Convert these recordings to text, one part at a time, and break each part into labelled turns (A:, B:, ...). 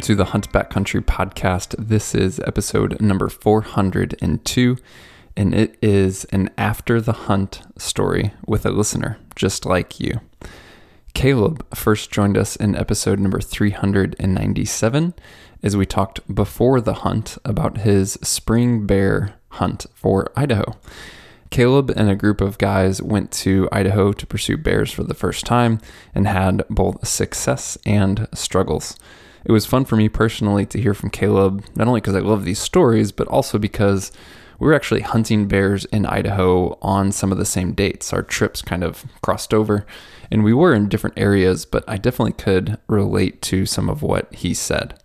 A: Welcome to the Hunt Country podcast. This is episode number 402, and it is an after the hunt story with a listener just like you. Caleb first joined us in episode number 397 as we talked before the hunt about his spring bear hunt for Idaho. Caleb and a group of guys went to Idaho to pursue bears for the first time and had both success and struggles it was fun for me personally to hear from Caleb, not only because I love these stories, but also because we were actually hunting bears in Idaho on some of the same dates. Our trips kind of crossed over, and we were in different areas, but I definitely could relate to some of what he said.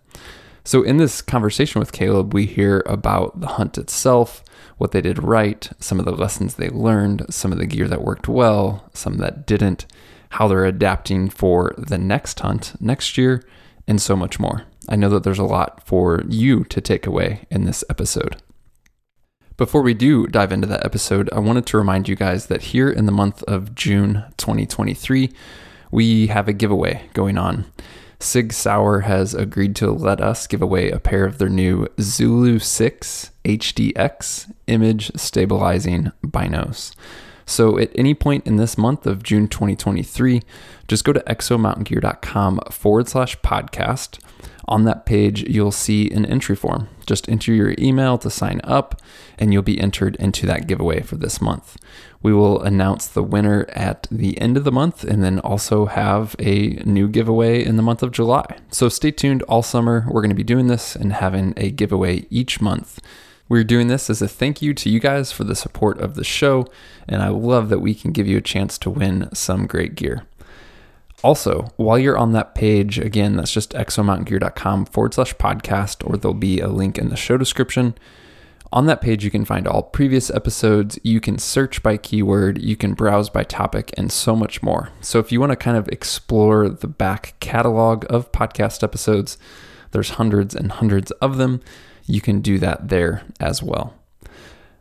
A: So, in this conversation with Caleb, we hear about the hunt itself, what they did right, some of the lessons they learned, some of the gear that worked well, some that didn't, how they're adapting for the next hunt next year, and so much more. I know that there's a lot for you to take away in this episode. Before we do dive into that episode, I wanted to remind you guys that here in the month of June 2023, we have a giveaway going on. Sig Sauer has agreed to let us give away a pair of their new Zulu 6 HDX image stabilizing binos. So at any point in this month of June 2023, just go to exomountaingear.com forward slash podcast. On that page, you'll see an entry form. Just enter your email to sign up, and you'll be entered into that giveaway for this month. We will announce the winner at the end of the month and then also have a new giveaway in the month of July. So stay tuned all summer. We're going to be doing this and having a giveaway each month. We're doing this as a thank you to you guys for the support of the show, and I love that we can give you a chance to win some great gear. Also, while you're on that page, again, that's just exomountaingear.com forward slash podcast, or there'll be a link in the show description. On that page, you can find all previous episodes. You can search by keyword, you can browse by topic, and so much more. So, if you want to kind of explore the back catalog of podcast episodes, there's hundreds and hundreds of them you can do that there as well.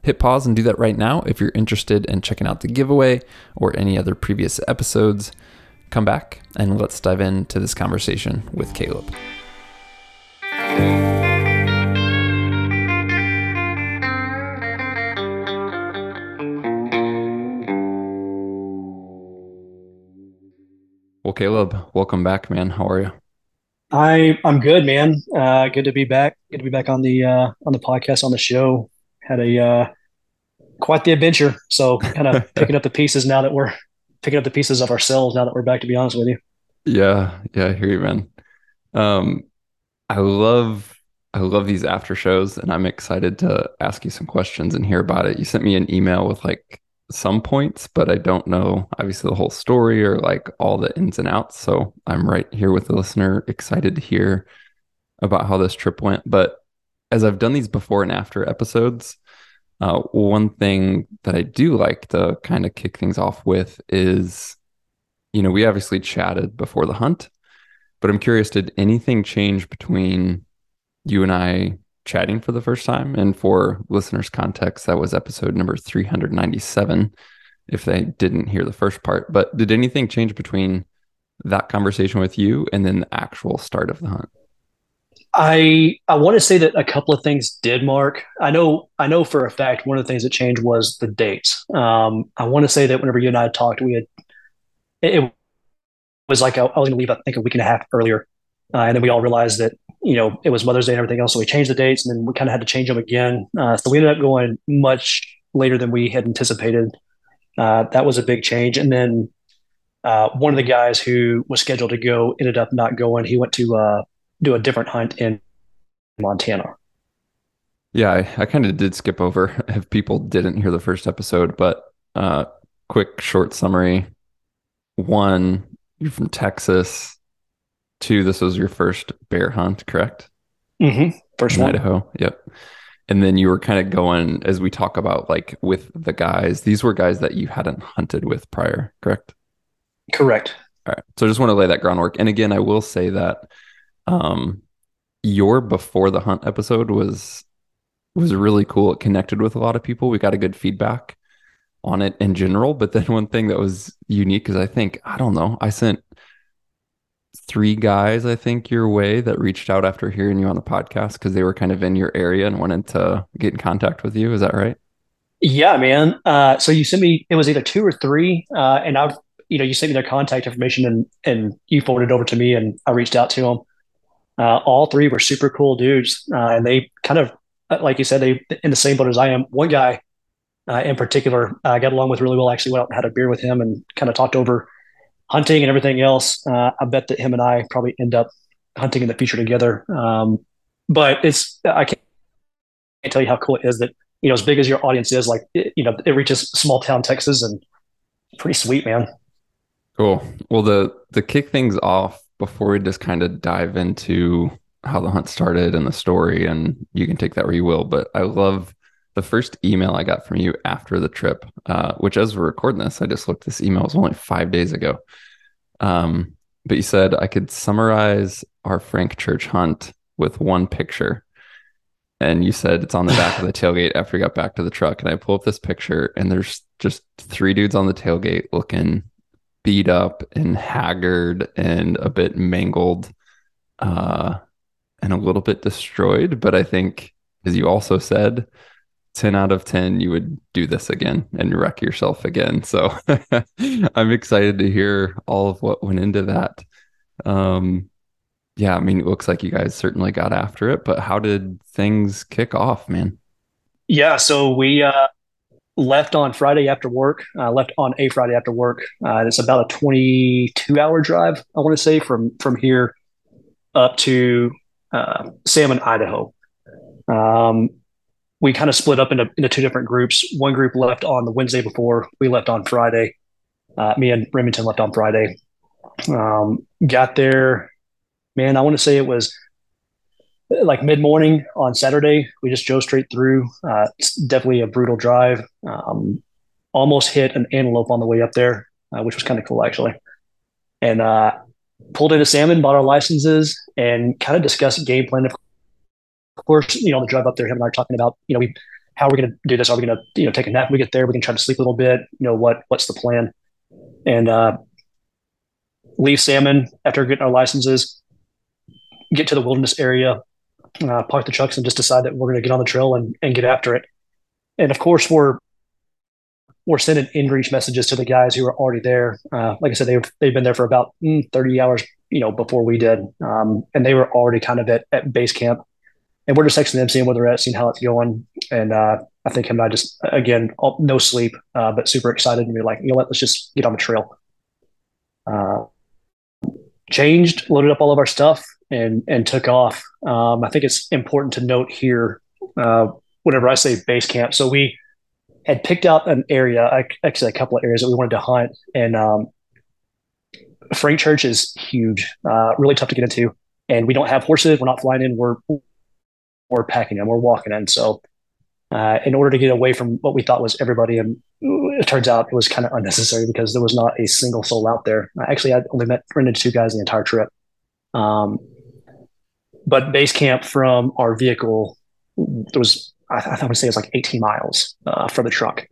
A: Hit pause and do that right now if you're interested in checking out the giveaway or any other previous episodes. Come back and let's dive into this conversation with Caleb. Well, Caleb, welcome back, man. How are you?
B: I I'm good, man. Uh, good to be back. Good to be back on the uh, on the podcast on the show. Had a uh, quite the adventure. So kind of picking up the pieces now that we're picking up the pieces of ourselves now that we're back. To be honest with you.
A: Yeah, yeah, I hear you, man. Um, I love I love these after shows, and I'm excited to ask you some questions and hear about it. You sent me an email with like some points, but I don't know obviously the whole story or like all the ins and outs. So I'm right here with the listener, excited to hear about how this trip went. But as I've done these before and after episodes, uh, one thing that I do like to kind of kick things off with is, you know, we obviously chatted before the hunt, but I'm curious, did anything change between you and I chatting for the first time. And for listeners' context, that was episode number 397, if they didn't hear the first part. But did anything change between that conversation with you and then the actual start of the hunt?
B: I I want to say that a couple of things did mark. I know I know for a fact one of the things that changed was the dates. Um, I want to say that whenever you and I talked, we had it, it was like I, I was going to leave I think a week and a half earlier, uh, and then we all realized that you know, it was Mother's Day and everything else. So we changed the dates and then we kind of had to change them again. Uh, so we ended up going much later than we had anticipated. Uh, that was a big change. And then uh, one of the guys who was scheduled to go ended up not going. He went to uh, do a different hunt in Montana.
A: Yeah, I, I kind of did skip over if people didn't hear the first episode, but uh, quick short summary. One, you're from Texas two, this was your first bear hunt, correct?
B: Mm-hmm. First
A: In
B: one.
A: Idaho. Yep. And then you were kind of going as we talk about like with the guys. These were guys that you hadn't hunted with prior, correct?
B: Correct.
A: All right. So I just want to lay that groundwork. And again, I will say that um your before the hunt episode was was really cool. It connected with a lot of people. We got a good feedback on it in general. But then one thing that was unique is I think, I don't know, I sent three guys, I think, your way that reached out after hearing you on the podcast because they were kind of in your area and wanted to get in contact with you. Is that right?
B: Yeah, man. Uh, so you sent me, it was either two or three. Uh, and I've, you know, you sent me their contact information and, and you forwarded over to me and I reached out to them. Uh, all three were super cool dudes. Uh, and they kind of, uh, like you said, they in the same boat as I am. One guy uh, in particular, I got along with really well. I actually went out and had a beer with him and kind of talked over hunting and everything else. Uh, I bet that him and I probably end up hunting in the future together. Um, but it's I can't, can't, tell you how cool it is that you know as big as your audience is, like it, you know it reaches small town Texas and pretty sweet, man.
A: Cool. Well, the the kick things off before we just kind of dive into how the hunt started and the story, and you can take that where you will. But I love the first email I got from you after the trip, uh, which as we're recording this, I just looked this email was only five days ago. Um, but you said I could summarize our Frank Church hunt with one picture. And you said it's on the back of the tailgate after we got back to the truck. And I pull up this picture, and there's just three dudes on the tailgate looking beat up and haggard and a bit mangled uh, and a little bit destroyed. But I think, as you also said, 10 out of 10 you would do this again and wreck yourself again. So i'm excited to hear all of what went into that. Um yeah i mean it looks like you guys certainly got after it but how did things kick off man?
B: Yeah so we uh left on friday after work uh, left on a friday after work. Uh, it's about a 22 hour drive i want to say from from here up to uh, salmon idaho. Um we kind of split up into, into two different groups. One group left on the Wednesday before, we left on Friday. Uh, me and Remington left on Friday. Um, got there, man, I want to say it was like mid morning on Saturday. We just drove straight through. Uh, it's definitely a brutal drive. Um, almost hit an antelope on the way up there, uh, which was kind of cool actually. And uh, pulled in a salmon, bought our licenses, and kind of discussed game plan. Course, you know, the drive up there, him and I are talking about, you know, we, how are we going to do this? Are we going to, you know, take a nap we get there? We can try to sleep a little bit. You know, what, what's the plan? And, uh, leave salmon after getting our licenses, get to the wilderness area, uh, park the trucks and just decide that we're going to get on the trail and, and get after it. And of course, we're, we're sending inReach messages to the guys who are already there. Uh, like I said, they've, they've been there for about mm, 30 hours, you know, before we did. Um, and they were already kind of at, at base camp and we're just texting them, seeing where they're at, seeing how it's going. And uh, I think him and I just again all, no sleep, uh, but super excited, and we're like, you know what, let's just get on the trail. Uh, changed, loaded up all of our stuff, and and took off. Um, I think it's important to note here, uh, whenever I say base camp, so we had picked out an area, actually a couple of areas that we wanted to hunt, and um, Frank Church is huge, uh, really tough to get into, and we don't have horses. We're not flying in. We're we're packing them, we're walking in. So, uh, in order to get away from what we thought was everybody, and it turns out it was kind of unnecessary because there was not a single soul out there. Actually, I only met ran into two guys the entire trip. Um, but base camp from our vehicle, there was I, th- I would say it was like 18 miles uh, from the truck.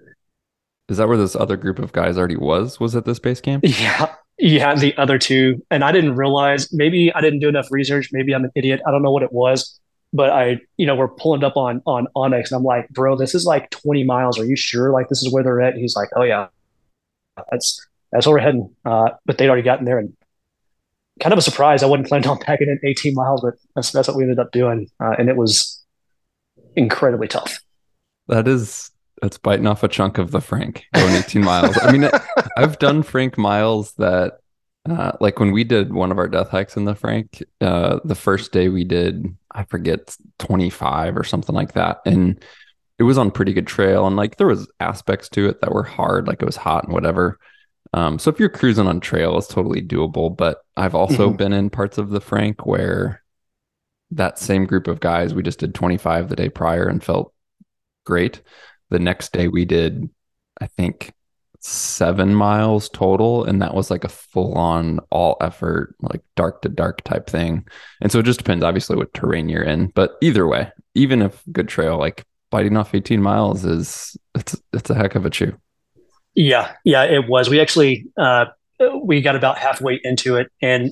A: Is that where this other group of guys already was? Was at this base camp?
B: Yeah, yeah. The other two, and I didn't realize. Maybe I didn't do enough research. Maybe I'm an idiot. I don't know what it was but I, you know, we're pulling up on on onX, and I'm like, bro, this is like 20 miles. Are you sure? Like, this is where they're at? He's like, oh yeah, that's that's where we're heading. Uh, but they'd already gotten there, and kind of a surprise. I wasn't planning on packing in 18 miles, but that's that's what we ended up doing, uh, and it was incredibly tough.
A: That is that's biting off a chunk of the Frank going 18 miles. I mean, I've done Frank miles that uh, like when we did one of our death hikes in the Frank, uh, the first day we did, I forget, 25 or something like that. And it was on pretty good trail. And like there was aspects to it that were hard, like it was hot and whatever. Um, so if you're cruising on trail, it's totally doable. But I've also mm-hmm. been in parts of the Frank where that same group of guys, we just did 25 the day prior and felt great. The next day we did, I think, seven miles total and that was like a full on all effort like dark to dark type thing and so it just depends obviously what terrain you're in but either way even if good trail like biting off 18 miles is it's it's a heck of a chew
B: yeah yeah it was we actually uh we got about halfway into it and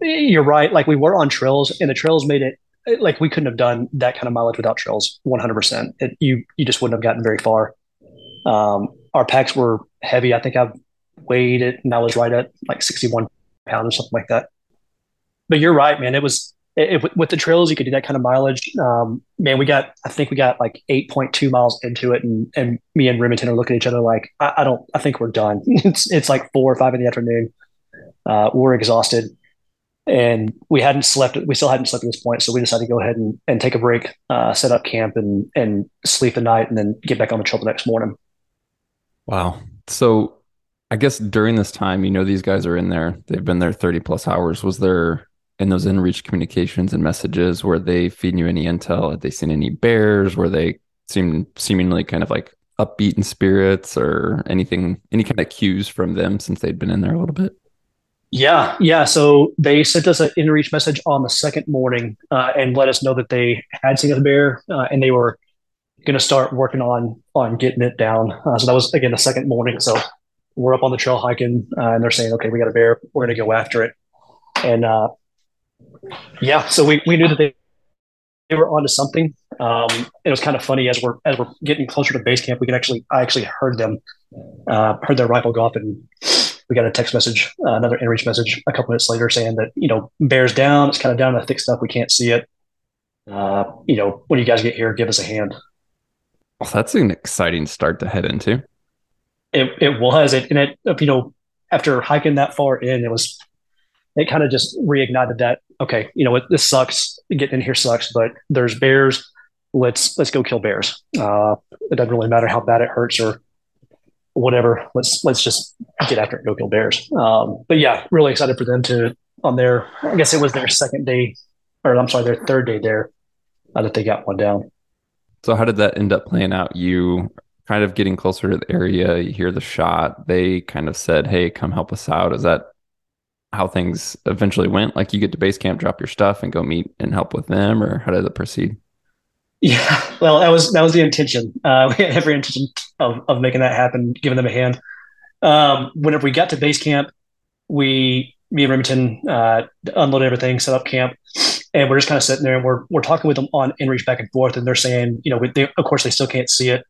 B: you're right. Like we were on trails, and the trails made it like we couldn't have done that kind of mileage without trails. One hundred percent. You you just wouldn't have gotten very far. Um, our packs were heavy. I think I weighed it, and I was right at like sixty one pounds or something like that. But you're right, man. It was it, it, with the trails, you could do that kind of mileage. Um, man, we got, I think we got like 8.2 miles into it, and and me and Remington are looking at each other like, I, I don't, I think we're done. it's it's like four or five in the afternoon. Uh, we're exhausted, and we hadn't slept. We still hadn't slept at this point, so we decided to go ahead and, and take a break, uh, set up camp, and and sleep the night, and then get back on the trail the next morning.
A: Wow. So, I guess during this time, you know, these guys are in there. They've been there 30 plus hours. Was there in those inReach communications and messages were they feeding you any intel had they seen any bears were they seem seemingly kind of like upbeat in spirits or anything any kind of cues from them since they'd been in there a little bit
B: yeah yeah so they sent us an inReach message on the second morning uh, and let us know that they had seen a bear uh, and they were going to start working on on getting it down uh, so that was again the second morning so we're up on the trail hiking uh, and they're saying okay we got a bear we're going to go after it and uh, yeah, so we, we knew that they, they were onto something. Um, it was kind of funny as we're as we're getting closer to base camp, we could actually I actually heard them, uh, heard their rifle go off, and we got a text message, uh, another inReach message a couple minutes later saying that you know bears down, it's kind of down in the thick stuff, we can't see it. Uh, you know, when you guys get here, give us a hand.
A: Well, that's an exciting start to head into.
B: It it was it, and it you know after hiking that far in, it was it kind of just reignited that. Okay, you know? This sucks. Getting in here sucks, but there's bears. Let's let's go kill bears. Uh, it doesn't really matter how bad it hurts or whatever. Let's let's just get after it. Go kill bears. Um, but yeah, really excited for them to on their. I guess it was their second day, or I'm sorry, their third day there uh, that they got one down.
A: So how did that end up playing out? You kind of getting closer to the area. You hear the shot. They kind of said, "Hey, come help us out." Is that how things eventually went? Like you get to base camp, drop your stuff, and go meet and help with them, or how did it proceed?
B: Yeah, well, that was that was the intention. Uh, we had every intention of of making that happen, giving them a hand. Um, whenever we got to base camp, we me and Remington uh, unloaded everything, set up camp, and we're just kind of sitting there and we're we're talking with them on inReach back and forth, and they're saying, you know, they, of course they still can't see it,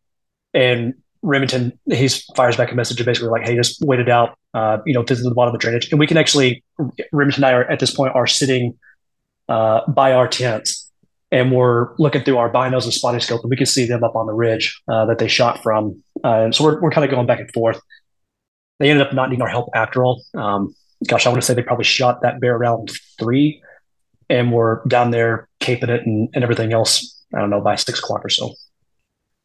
B: and Remington, he fires back a message basically like, "Hey, just wait it out. Uh, you know, this is the bottom of the drainage." And we can actually, Remington and I are at this point are sitting uh, by our tents, and we're looking through our binos and spotting scope, and we can see them up on the ridge uh, that they shot from. Uh, and so we're we're kind of going back and forth. They ended up not needing our help after all. Um, gosh, I want to say they probably shot that bear around three, and we're down there caping it and, and everything else. I don't know by six o'clock or so.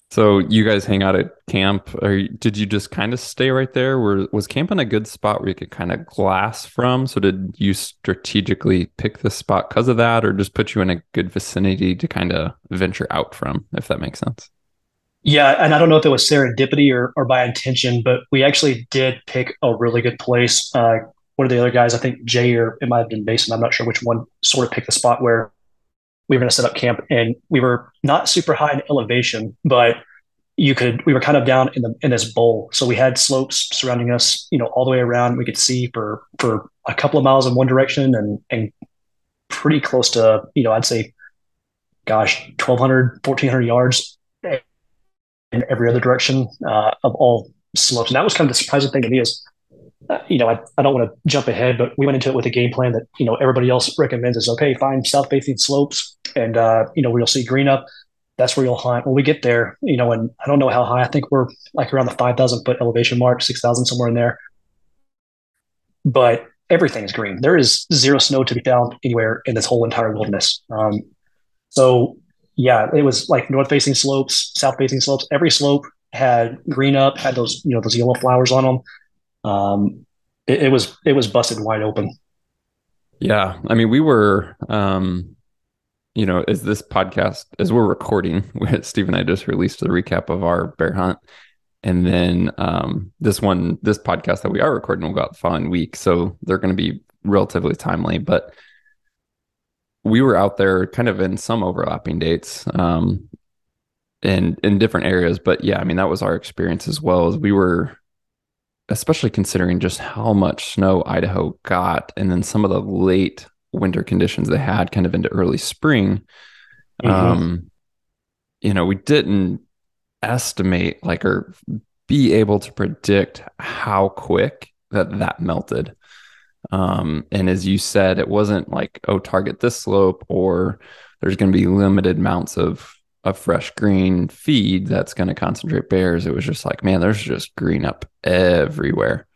A: So you guys hang out at camp, or did you just kind of stay right there? Were, was camp in a good spot where you could kind of glass from? So did you strategically pick the spot because of that, or just put you in a good vicinity to kind of venture out from, if that makes sense?
B: Yeah, and I don't know if it was serendipity or, or by intention, but we actually did pick a really good place. Uh, one of the other guys, I think Jay or it might have been Mason, I'm not sure which one, sort of picked the spot where we were going to set up camp and we were not super high in elevation, but you could, we were kind of down in the, in this bowl. So we had slopes surrounding us, you know, all the way around. We could see for, for a couple of miles in one direction and, and pretty close to, you know, I'd say, gosh, 1200, 1400 yards in every other direction uh, of all slopes. And that was kind of the surprising thing to me is you know, I, I don't want to jump ahead, but we went into it with a game plan that, you know, everybody else recommends is okay, find south facing slopes and, uh, you know, where you'll see green up. That's where you'll hunt. When we get there, you know, and I don't know how high, I think we're like around the 5,000 foot elevation mark, 6,000 somewhere in there. But everything is green. There is zero snow to be found anywhere in this whole entire wilderness. Um, so, yeah, it was like north facing slopes, south facing slopes. Every slope had green up, had those, you know, those yellow flowers on them um, it, it, was it was busted wide open.
A: Yeah, I mean, we were, um, you know, as this podcast as we're recording, Steve and I just released the recap of our bear hunt, and then um, this one, this podcast that we are recording will go out the following week, so they're going to be relatively timely, but. We were out there kind of in some overlapping dates, um, in in different areas, but yeah, I mean that was our experience as well. As we were especially considering just how much snow Idaho got and then some of the late winter conditions they had kind of into early spring. Mm-hmm. Um, you know, we didn't estimate like or be able to predict how quick that that melted. Um, and as you said, it wasn't like, oh, target this slope or there's going to be limited amounts of a fresh green feed that's going to concentrate bears. It was just like, man, there's just green up everywhere.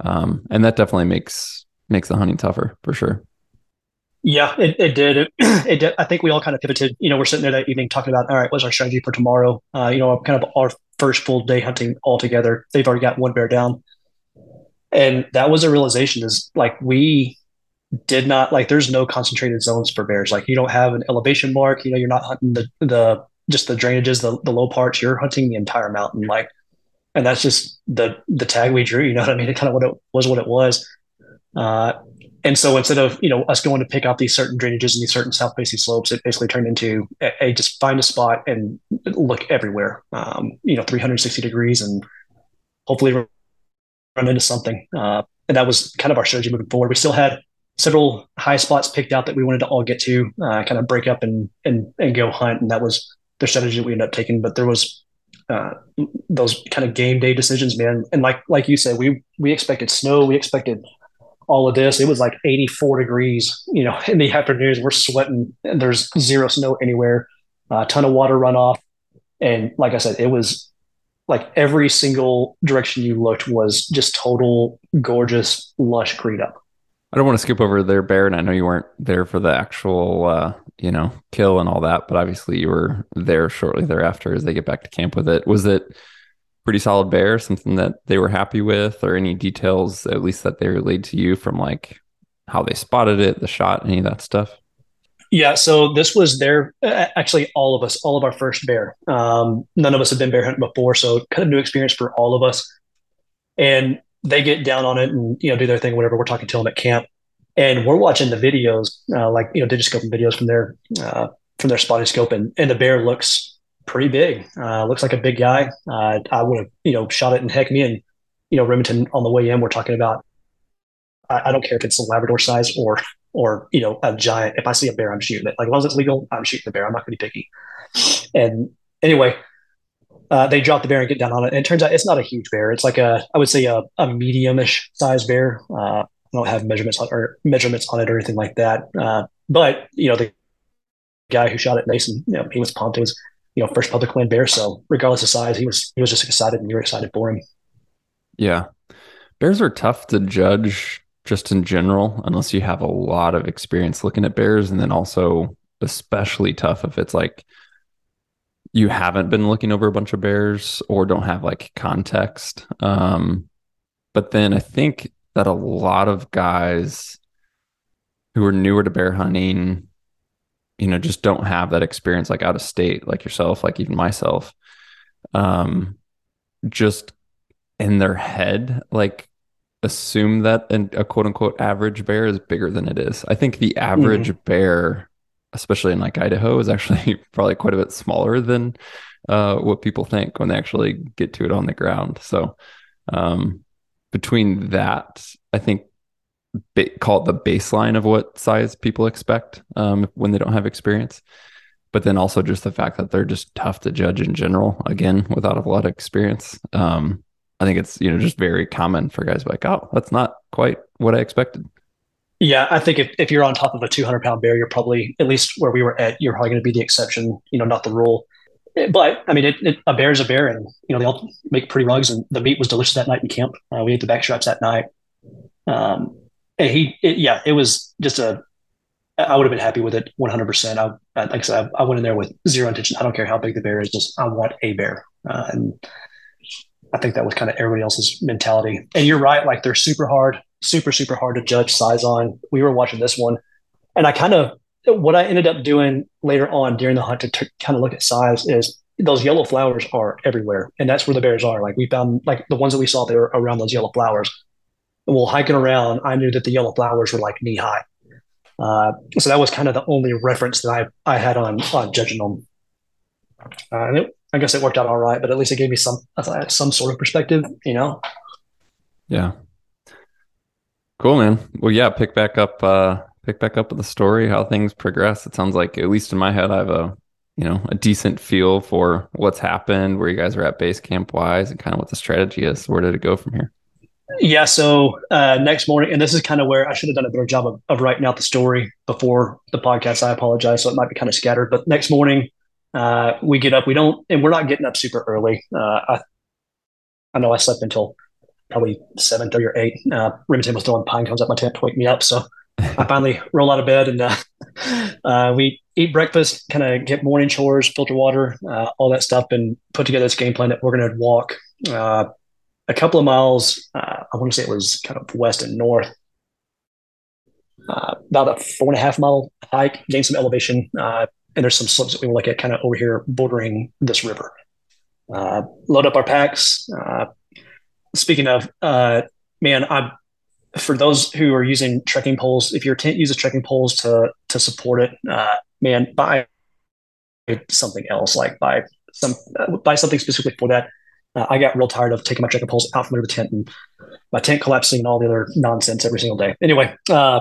A: Um, and that definitely makes makes the hunting tougher for sure.
B: Yeah, it, it did. It, it did. I think we all kind of pivoted. You know, we're sitting there that evening talking about, all right, what's our strategy for tomorrow? Uh, you know, kind of our first full day hunting all together. They've already got one bear down. And that was a realization is like we did not like there's no concentrated zones for bears. Like you don't have an elevation mark, you know, you're not hunting the the just the drainages, the, the low parts, you're hunting the entire mountain. Like and that's just the the tag we drew, you know what I mean? It kind of what it was what it was. Uh, and so instead of you know us going to pick out these certain drainages and these certain south facing slopes, it basically turned into a, a, just find a spot and look everywhere, um, you know, 360 degrees, and hopefully run into something. Uh, and that was kind of our strategy moving forward. We still had several high spots picked out that we wanted to all get to, uh, kind of break up and and and go hunt, and that was the strategy that we ended up taking. But there was uh, those kind of game day decisions, man. And like like you said, we we expected snow, we expected all of this. It was like 84 degrees, you know, in the afternoons. We're sweating, and there's zero snow anywhere, a ton of water runoff, and like I said, it was like every single direction you looked was just total gorgeous, lush green up.
A: I don't want to skip over there, Bear, and I know you weren't there for the actual, uh, you know, kill and all that, but obviously you were there shortly thereafter as they get back to camp with it. Was it pretty solid bear, something that they were happy with, or any details at least that they relayed to you from like how they spotted it, the shot, any of that stuff?
B: Yeah, so this was their actually all of us, all of our first bear. Um, none of us had been bear hunting before, so kind of new experience for all of us. And they get down on it and you know do their thing, whatever. We're talking to them at camp, and we're watching the videos, uh, like you know digiscope videos from their uh, from their spotting scope, and and the bear looks pretty big. Uh, looks like a big guy. Uh, I would have you know shot it, and heck, me and you know Remington on the way in, we're talking about. I, I don't care if it's a Labrador size or or you know a giant. If I see a bear, I'm shooting it. Like as long as it's legal, I'm shooting the bear. I'm not going to be picky. And anyway, uh, they drop the bear and get down on it. And it turns out it's not a huge bear. It's like a I would say a, a medium-ish size bear. Uh, I don't have measurements on, or measurements on it or anything like that. Uh, but you know the guy who shot it, Mason, you know, he was pumped. It was you know first public land bear. So regardless of size, he was he was just excited, and you were excited for him.
A: Yeah, bears are tough to judge just in general, unless you have a lot of experience looking at bears, and then also especially tough if it's like you haven't been looking over a bunch of bears or don't have like context. Um, but then I think that a lot of guys who are newer to bear hunting, you know, just don't have that experience like out of state, like yourself, like even myself. Um, just in their head, like assume that an, a quote unquote average bear is bigger than it is. I think the average mm-hmm. bear, especially in like Idaho, is actually probably quite a bit smaller than uh, what people think when they actually get to it on the ground. So, um, between that, I think ba- call it the baseline of what size people expect um, when they don't have experience. But then also just the fact that they're just tough to judge in general, again, without a lot of experience. Um, I think it's you know just very common for guys like, oh, that's not quite what I expected.
B: Yeah, I think if, if you're on top of a 200 pound bear, you're probably at least where we were at. You're probably going to be the exception, you know, not the rule. But I mean, it, it, a bear is a bear, and you know they all make pretty rugs, and the meat was delicious that night in camp. Uh, we ate the back straps that night. Um, he, it, yeah, it was just a. I would have been happy with it 100. percent I, like I said, I, I, went in there with zero intention. I don't care how big the bear is, just I want a bear, uh, and I think that was kind of everybody else's mentality. And you're right, like they're super hard, super, super hard to judge size on. We were watching this one, and I kind of what I ended up doing later on during the hunt to t- kind of look at size is those yellow flowers are everywhere, and that's where the bears are. Like we found, like the ones that we saw, they were around those yellow flowers. And while hiking around, I knew that the yellow flowers were like knee high. Uh, so that was kind of the only reference that I I had on on judging them. Uh, and it, I guess it worked out all right, but at least it gave me some some sort of perspective, you know.
A: Yeah. Cool, man. Well, yeah, pick back up, uh, pick back up with the story, how things progress. It sounds like, at least in my head, I have a, you know, a decent feel for what's happened, where you guys are at base camp wise, and kind of what the strategy is. Where did it go from here?
B: Yeah. So uh, next morning, and this is kind of where I should have done a better job of, of writing out the story before the podcast. I apologize. So it might be kind of scattered. But next morning, uh, we get up. We don't, and we're not getting up super early. Uh, I, I know I slept until probably seven thirty or eight. Uh, Remington was throwing pine cones at my tent to wake me up. So I finally roll out of bed and uh, uh, we eat breakfast, kind of get morning chores, filter water, uh, all that stuff, and put together this game plan that we're going to walk uh, a couple of miles. Uh, I want to say it was kind of west and north. about a four and a half mile hike, gain some elevation, and there's some slopes that we look at kind of over here bordering this river. load up our packs, speaking of, uh, man, I'm for those who are using trekking poles. If your tent uses trekking poles to to support it, uh, man, buy something else. Like buy some uh, buy something specifically for that. Uh, I got real tired of taking my trekking poles out from under the tent and my tent collapsing and all the other nonsense every single day. Anyway, uh,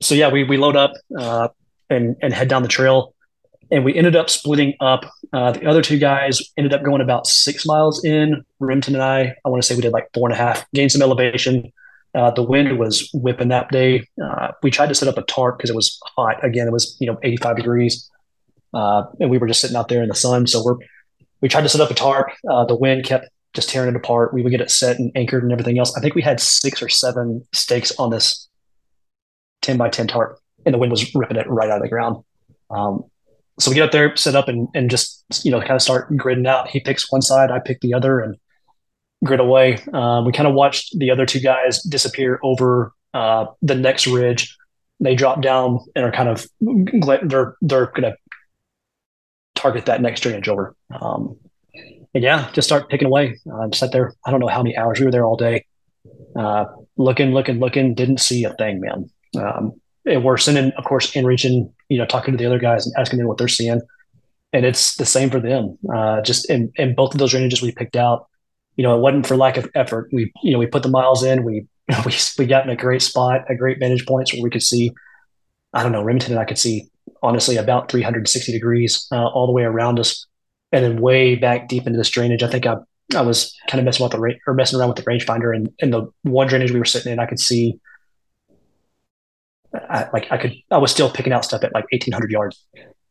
B: so yeah, we we load up uh, and and head down the trail and we ended up splitting up. Uh, the other two guys ended up going about six miles in. Remington and I, I want to say we did like four and a half, gained some elevation. Uh, the wind was whipping that day. Uh, we tried to set up a tarp because it was hot. Again, it was you know 85 degrees, uh, and we were just sitting out there in the sun. So we're we tried to set up a tarp. Uh, the wind kept just tearing it apart. We would get it set and anchored and everything else. I think we had six or seven stakes on this 10 by 10 tarp, and the wind was ripping it right out of the ground. Um, so we get up there, set up, and and just you know kind of start gridding out. He picks one side, I pick the other, and grid away. Um, we kind of watched the other two guys disappear over uh, the next ridge. They drop down and are kind of they're they're gonna target that next drainage over. Um, and yeah, just start picking away. Uh, sat there. I don't know how many hours we were there all day, uh, looking, looking, looking. Didn't see a thing, man. Um, and we're sending, of course, inReach, you know, talking to the other guys and asking them what they're seeing. And it's the same for them. Uh, just in, in both of those ranges we picked out, you know, it wasn't for lack of effort. We, you know, we put the miles in, we, we, we got in a great spot, a great vantage points where we could see, I don't know, Remington and I could see honestly about 360 degrees uh, all the way around us. And then way back deep into this drainage, I think I, I was kind of messing with the range or messing around with the rangefinder and in the one drainage we were sitting in, I could see I, like I could, I was still picking out stuff at like 1800 yards.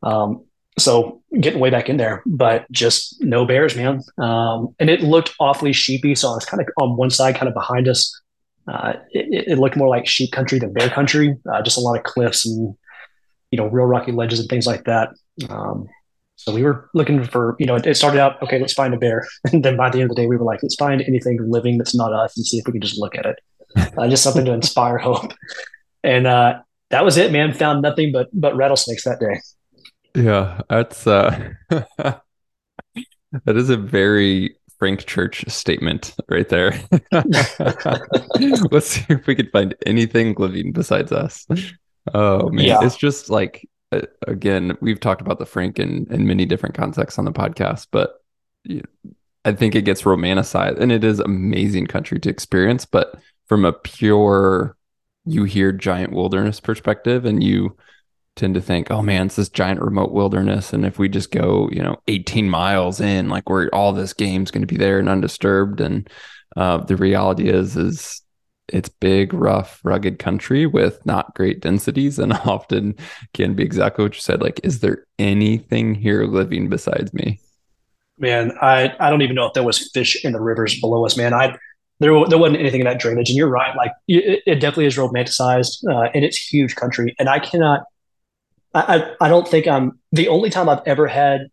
B: Um, so getting way back in there, but just no bears, man. Um, and it looked awfully sheepy. So I was kind of on one side, kind of behind us. Uh, it, it, looked more like sheep country than bear country. Uh, just a lot of cliffs and you know real rocky ledges and things like that. Um, so we were looking for, you know, it started out okay. Let's find a bear, and then by the end of the day, we were like, let's find anything living that's not us and see if we can just look at it. Uh, just something to inspire hope and uh, that was it, man. Found nothing but but rattlesnakes that day.
A: Yeah, that's uh, that is a very Frank Church statement right there. Let's see if we can find anything living besides us. Oh man, yeah. it's just like uh, again, we've talked about the Frank in, in many different contexts on the podcast, but I think it gets romanticized, and it is amazing country to experience. But from a pure you hear giant wilderness perspective and you tend to think, oh man, it's this giant remote wilderness. And if we just go, you know, 18 miles in, like where all this game's going to be there and undisturbed. And uh, the reality is, is it's big, rough, rugged country with not great densities and often can be exactly what you said. Like, is there anything here living besides me?
B: Man, I, I don't even know if there was fish in the rivers below us, man. I there, there wasn't anything in that drainage. And you're right, like it, it definitely is romanticized, uh, and it's huge country. And I cannot, I, I don't think I'm the only time I've ever had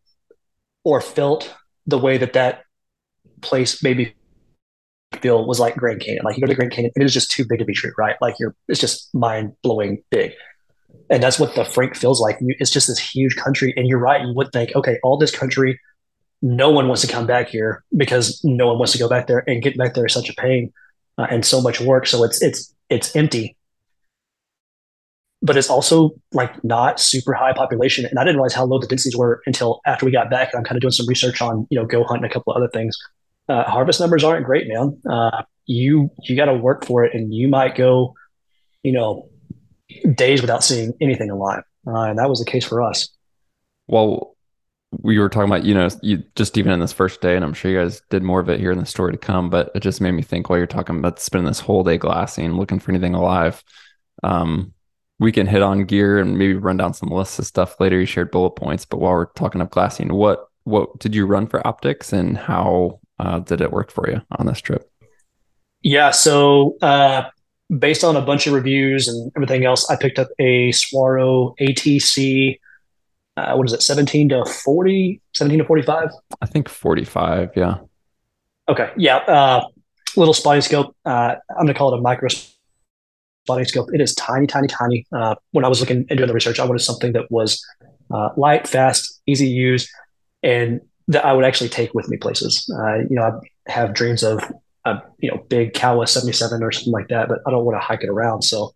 B: or felt the way that that place made me feel was like Grand Canyon. Like you go to Grand Canyon, it is just too big to be true, right? Like you're, it's just mind blowing big. And that's what the Frank feels like. It's just this huge country. And you're right. You would think, okay, all this country, no one wants to come back here because no one wants to go back there and get back there is such a pain uh, and so much work. So it's it's it's empty, but it's also like not super high population. And I didn't realize how low the densities were until after we got back. I'm kind of doing some research on you know goHunt and a couple of other things. Uh, harvest numbers aren't great, man. Uh, you you got to work for it, and you might go, you know, days without seeing anything alive, uh, and that was the case for us.
A: Well, we were talking about, you know, you just even in this first day, and I'm sure you guys did more of it here in the story to come, but it just made me think while you're talking about spending this whole day glassing, looking for anything alive. Um, we can hit on gear and maybe run down some lists of stuff later. You shared bullet points, but while we're talking of glassing, what what did you run for optics and how uh, did it work for you on this trip?
B: Yeah, so uh, based on a bunch of reviews and everything else, I picked up a Swaro ATC uh, what is it, 17 to 40, 17 to 45?
A: I think 45, yeah.
B: Okay, yeah. Uh, little spotting scope. Uh, I'm going to call it a micro spotting scope. It is tiny, tiny, tiny. Uh, when I was looking and doing the research, I wanted something that was uh, light, fast, easy to use, and that I would actually take with me places. Uh, you know, I have dreams of a you know big Kowa 77 or something like that, but I don't want to hike it around. So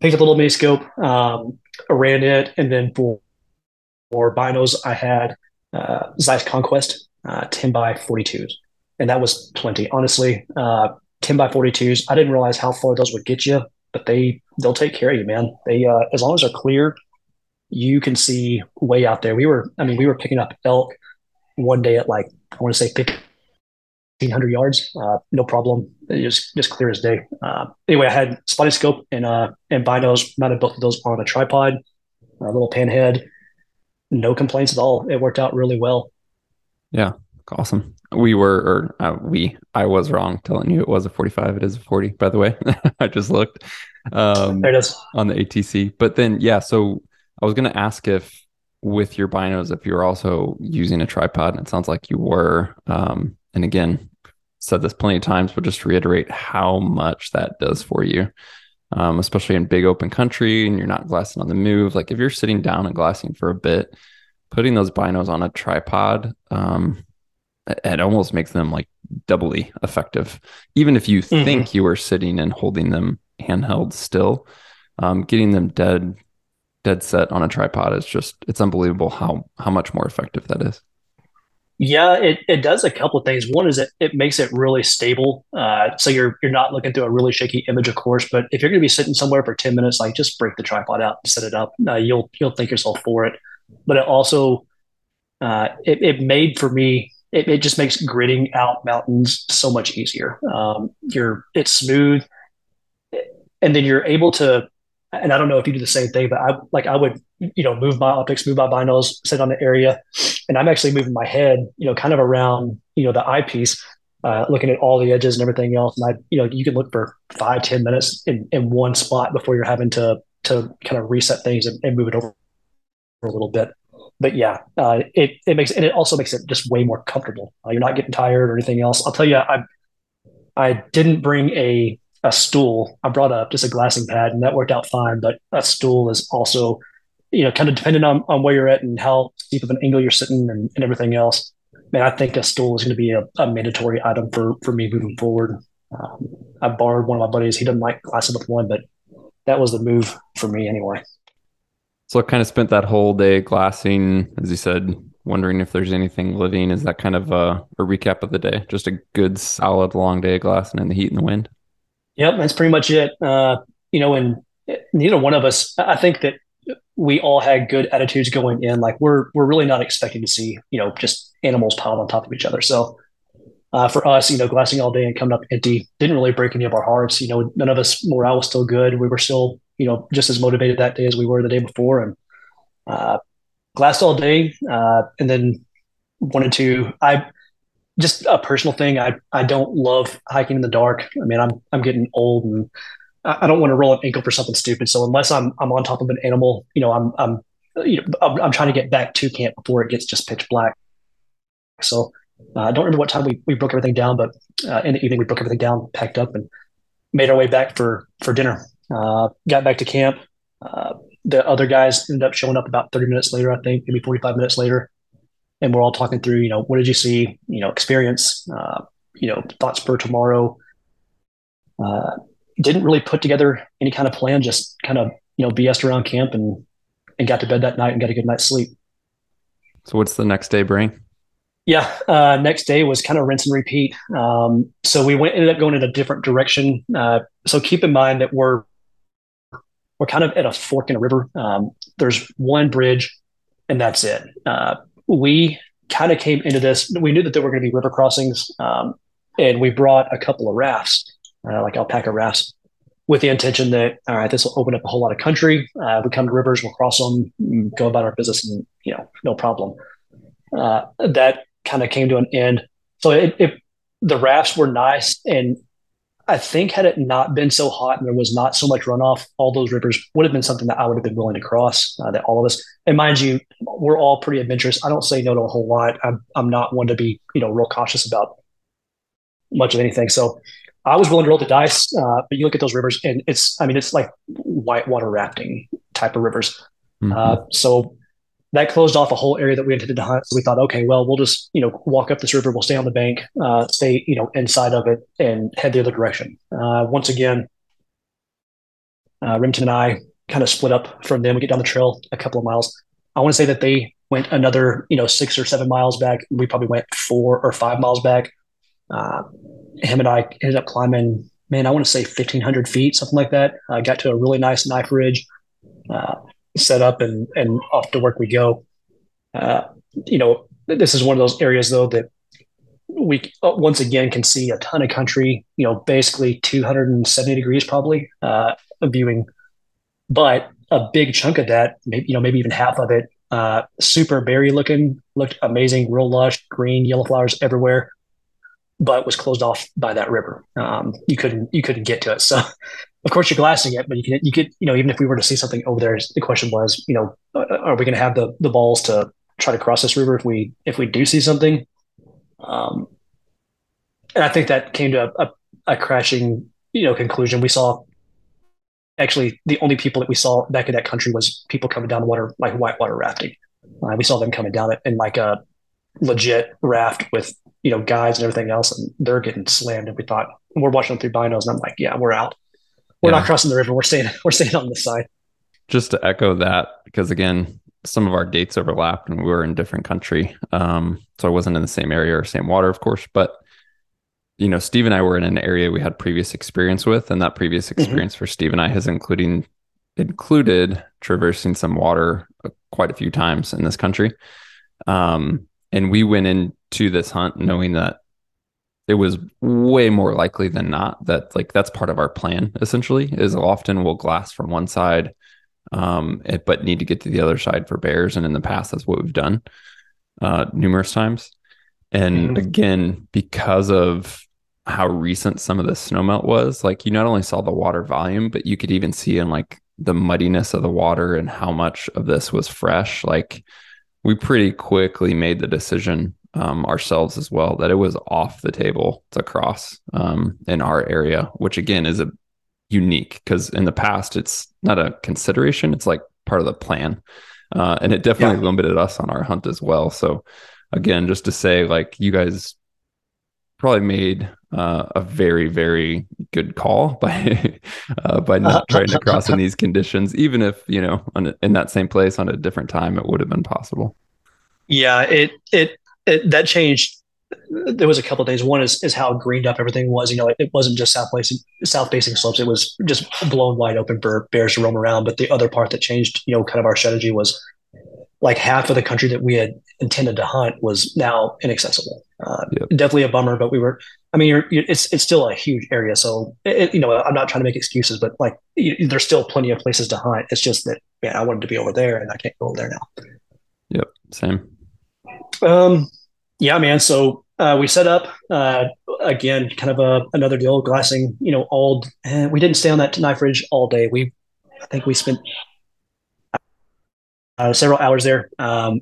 B: picked up a little mini scope, um, ran it, and then for for binos, I had uh, Zeiss Conquest uh, 10 by 42s, and that was plenty. Honestly, uh, 10 by 42s, I didn't realize how far those would get you, but they they'll take care of you, man. They uh, as long as they're clear, you can see way out there. We were, I mean, we were picking up elk one day at like I want to say 1500 yards, uh, no problem. Just just clear as day. Uh, anyway, I had spotting scope and uh and binos mounted both of those on a tripod, a little pan head no complaints at all. It worked out really well.
A: Yeah, awesome. We were, or uh, we, I was wrong telling you it was a 45. It is a 40, by the way. I just looked.
B: Um, there it is
A: on the ATC. But then, yeah. So I was going to ask if with your binos, if you're also using a tripod, and it sounds like you were. Um, and again, said this plenty of times, but just reiterate how much that does for you um, especially in big open country and you're not glassing on the move. Like if you're sitting down and glassing for a bit, putting those binos on a tripod, um, it almost makes them like doubly effective. Even if you mm-hmm. think you are sitting and holding them handheld still, um, getting them dead, dead set on a tripod is just, it's unbelievable how, how much more effective that is.
B: Yeah, it, it does a couple of things. One is it, it makes it really stable. Uh, so you're you're not looking through a really shaky image, of course. But if you're going to be sitting somewhere for ten minutes, like just break the tripod out, and set it up. Uh, you'll you'll thank yourself for it. But it also uh, it, it made for me it, it just makes gridding out mountains so much easier. Um, you're it's smooth, and then you're able to. And I don't know if you do the same thing, but I like I would you know move my optics, move my binos, sit on the area and I'm actually moving my head, you know, kind of around, you know, the eyepiece, uh, looking at all the edges and everything else. And I, you know, you can look for five, ten minutes in, in one spot before you're having to to kind of reset things and, and move it over a little bit. But yeah, uh, it it makes and it also makes it just way more comfortable. Uh, you're not getting tired or anything else. I'll tell you, I I didn't bring a a stool. I brought up just a glassing pad, and that worked out fine. But a stool is also you know, kind of depending on, on where you're at and how deep of an angle you're sitting and, and everything else. Man, I think a stool is going to be a, a mandatory item for for me moving forward. Um, I borrowed one of my buddies. He doesn't like glassing with one, but that was the move for me anyway.
A: So I kind of spent that whole day glassing, as you said, wondering if there's anything living. Is that kind of a, a recap of the day? Just a good, solid, long day of glassing in the heat and the wind?
B: Yep, that's pretty much it. Uh, you know, and neither one of us, I think that we all had good attitudes going in. Like we're we're really not expecting to see you know just animals piled on top of each other. So uh, for us, you know, glassing all day and coming up empty didn't really break any of our hearts. You know, none of us morale was still good. We were still you know just as motivated that day as we were the day before, and uh, glassed all day, uh, and then wanted to. I just a personal thing. I I don't love hiking in the dark. I mean, I'm I'm getting old and I don't want to roll an ankle for something stupid. So unless I'm I'm on top of an animal, you know, I'm I'm you know I'm, I'm trying to get back to camp before it gets just pitch black. So uh, I don't remember what time we, we broke everything down, but uh, in the evening we broke everything down, packed up, and made our way back for for dinner. Uh, got back to camp. Uh, the other guys ended up showing up about 30 minutes later, I think, maybe 45 minutes later, and we're all talking through, you know, what did you see, you know, experience, uh, you know, thoughts for tomorrow. Uh, didn't really put together any kind of plan, just kind of, you know, BS'd around camp and, and got to bed that night and got a good night's sleep.
A: So what's the next day bring?
B: Yeah. Uh, next day was kind of rinse and repeat. Um, so we went ended up going in a different direction. Uh, so keep in mind that we're we're kind of at a fork in a river. Um, there's one bridge, and that's it. Uh, we kind of came into this. We knew that there were going to be river crossings, um, and we brought a couple of rafts, uh, like Alpacka rafts, with the intention that all right, this will open up a whole lot of country. Uh, we come to rivers, we'll cross them, go about our business, and you know, no problem. Uh, that kind of came to an end. So it, it, the rafts were nice, and I think had it not been so hot and there was not so much runoff, all those rivers would have been something that I would have been willing to cross. Uh, that all of us, and mind you, we're all pretty adventurous. I don't say no to a whole lot. I'm I'm not one to be you know real cautious about much of anything. So I was willing to roll the dice. Uh, but you look at those rivers, and it's I mean it's like whitewater rafting type of rivers. Mm-hmm. Uh, so that closed off a whole area that we intended to hunt. So we thought, okay, well, we'll just you know walk up this river, we'll stay on the bank, uh, stay you know inside of it, and head the other direction. Uh, once again, uh, Remington and I kind of split up from them. We get down the trail a couple of miles. I want to say that they went another you know six or seven miles back. We probably went four or five miles back. Uh, him and I ended up climbing. Man, I want to say fifteen hundred feet, something like that. I got to a really nice knife ridge. Uh, set up and and off to work we go. Uh, you know, this is one of those areas though that we once again can see a ton of country. You know, basically 270 degrees probably viewing, but a big chunk of that, maybe you know, maybe even half of it, uh, super berry looking, looked amazing, real lush, green, yellow flowers everywhere but was closed off by that river. Um, you couldn't you couldn't get to it. So, of course, you're glassing it, but you can you could you know even if we were to see something over there, the question was you know uh, are we going to have the the balls to try to cross this river if we if we do see something? Um, and I think that came to a, a, a crashing you know conclusion. We saw actually the only people that we saw back in that country was people coming down the water like whitewater rafting. Uh, we saw them coming down it in like a legit raft with you know guides and everything else, and they're getting slammed. And we thought we're watching them through binos, and I'm like, yeah, we're out. We're yeah. not crossing the river. We're staying. We're staying on this side.
A: Just to echo that, because again, some of our dates overlapped, and we were in different country, um, so I wasn't in the same area or same water, of course, but you know, Steve and I were in an area we had previous experience with, and that previous mm-hmm. experience mm-hmm. for Steve and I has including included traversing some water uh, quite a few times in this country. Um, and we went into this hunt knowing that it was way more likely than not that like that's part of our plan essentially is often we'll glass from one side um it, but need to get to the other side for bears. And in the past that's what we've done uh numerous times. And mm-hmm. again because of how recent some of the snowmelt was like you not only saw the water volume but you could even see in like the muddiness of the water and how much of this was fresh. Like we pretty quickly made the decision um, ourselves as well that it was off the table to cross um, in our area, which again is a unique because in the past it's not a consideration; it's like part of the plan, uh, and it definitely yeah. limited us on our hunt as well. So again, just to say, like you guys probably made uh, a very very good call by uh, by not trying to cross in these conditions even if you know on, in that same place on a different time it would have been possible.
B: Yeah it it, it that changed. There was a couple days. One is is how greened up everything was. You know it, it wasn't just south facing south facing slopes. It was just blown wide open for bears to roam around. But the other part that changed you know kind of our strategy was like half of the country that we had intended to hunt was now inaccessible. Uh, yep. Definitely a bummer, but we were. I mean, you're, you're, it's it's still a huge area, so it, you know I'm not trying to make excuses, but like you, there's still plenty of places to hunt. It's just that man, I wanted to be over there, and I can't go over there now.
A: Yep, same.
B: Um, yeah, man. So uh, we set up uh, again, kind of a another deal, glassing. You know, all eh, we didn't stay on that knife ridge all day. We, I think we spent uh, several hours there. Um,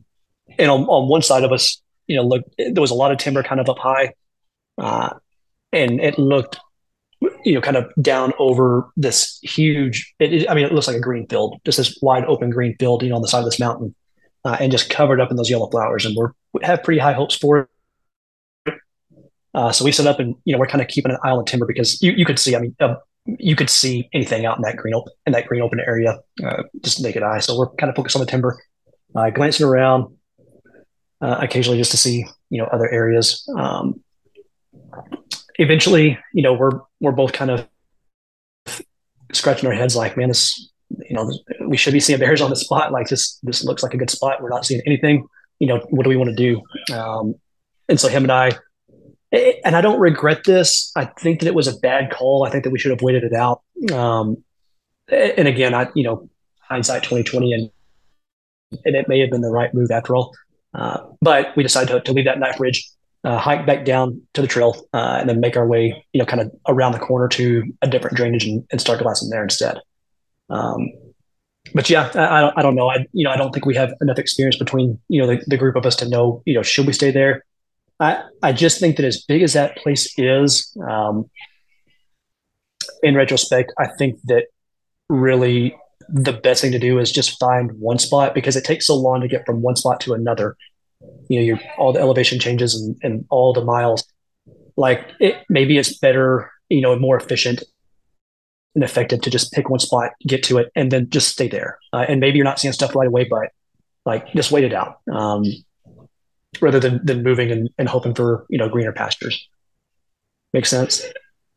B: and on, on one side of us, you know, look, there was a lot of timber kind of up high, uh, and it looked, you know, kind of down over this huge. It, it, I mean, it looks like a green field, just this wide open green field, you know, on the side of this mountain, uh, and just covered up in those yellow flowers. And we're we have pretty high hopes for it. Uh, so we set up, and you know, we're kind of keeping an eye on the timber because you, you could see. I mean, uh, you could see anything out in that green open in that green open area, uh, just naked eye. So we're kind of focused on the timber, uh, glancing around. uh, occasionally just to see you know other areas. Um, eventually, you know, we're we're both kind of scratching our heads like, man, this you know we should be seeing bears on the spot. Like this this looks like a good spot. We're not seeing anything. You know, what do we want to do? Um, and so him and I, and I don't regret this. I think that it was a bad call. I think that we should have waited it out. Um, and again, I you know hindsight twenty twenty, and and it may have been the right move after all. Uh, but we decided to, to leave that knife ridge uh, hike back down to the trail, uh, and then make our way, you know, kind of around the corner to a different drainage and, and start glassing there instead. Um, but yeah, I, I don't know. I, you know, I don't think we have enough experience between, you know, the, the group of us to know, you know, should we stay there? I, I just think that as big as that place is, um, in retrospect, I think that really the best thing to do is just find one spot because it takes so long to get from one spot to another. You know your all the elevation changes and, and all the miles. Like it maybe it's better you know more efficient and effective to just pick one spot get to it and then just stay there. Uh, and maybe you're not seeing stuff right away but like just wait it out. Um, rather than than moving and, and hoping for you know greener pastures. Makes sense?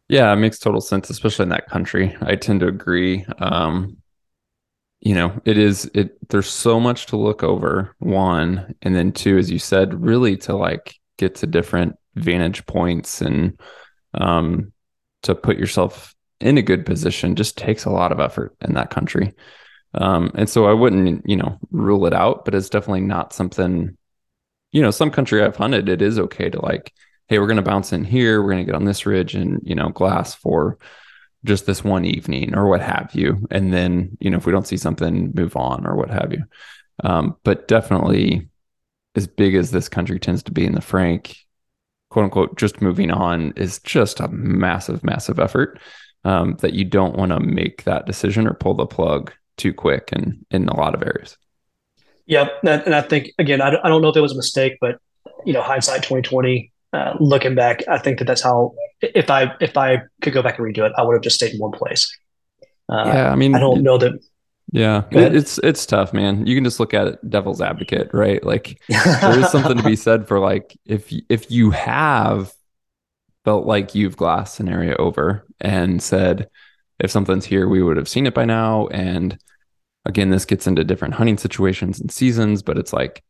A: Yeah it makes total sense especially in that country. I tend to agree. Um, you know it is it there's so much to look over one and then two as you said really to like get to different vantage points and um to put yourself in a good position just takes a lot of effort in that country. Um and so i wouldn't you know rule it out but it's definitely not something you know some country i've hunted it is okay to like hey we're going to bounce in here we're going to get on this ridge and you know glass for just this one evening or what have you. And then, you know, if we don't see something, move on or what have you. Um, but definitely, as big as this country tends to be in the Frank, quote unquote, just moving on is just a massive, massive effort um, that you don't want to make that decision or pull the plug too quick and in a lot of areas.
B: Yeah. And I think, again, I don't know if it was a mistake, but, you know, hindsight 2020, uh, looking back, I think that that's how if I if I could go back and redo it, I would have just stayed in one place.
A: Uh, yeah, I mean,
B: I don't know that.
A: Yeah, it, it's it's tough, man. You can just look at it, devil's advocate, right? Like there is something to be said for like if if you have felt like you've glassed an area over and said if something's here, we would have seen it by now. And again, this gets into different hunting situations and seasons, but it's like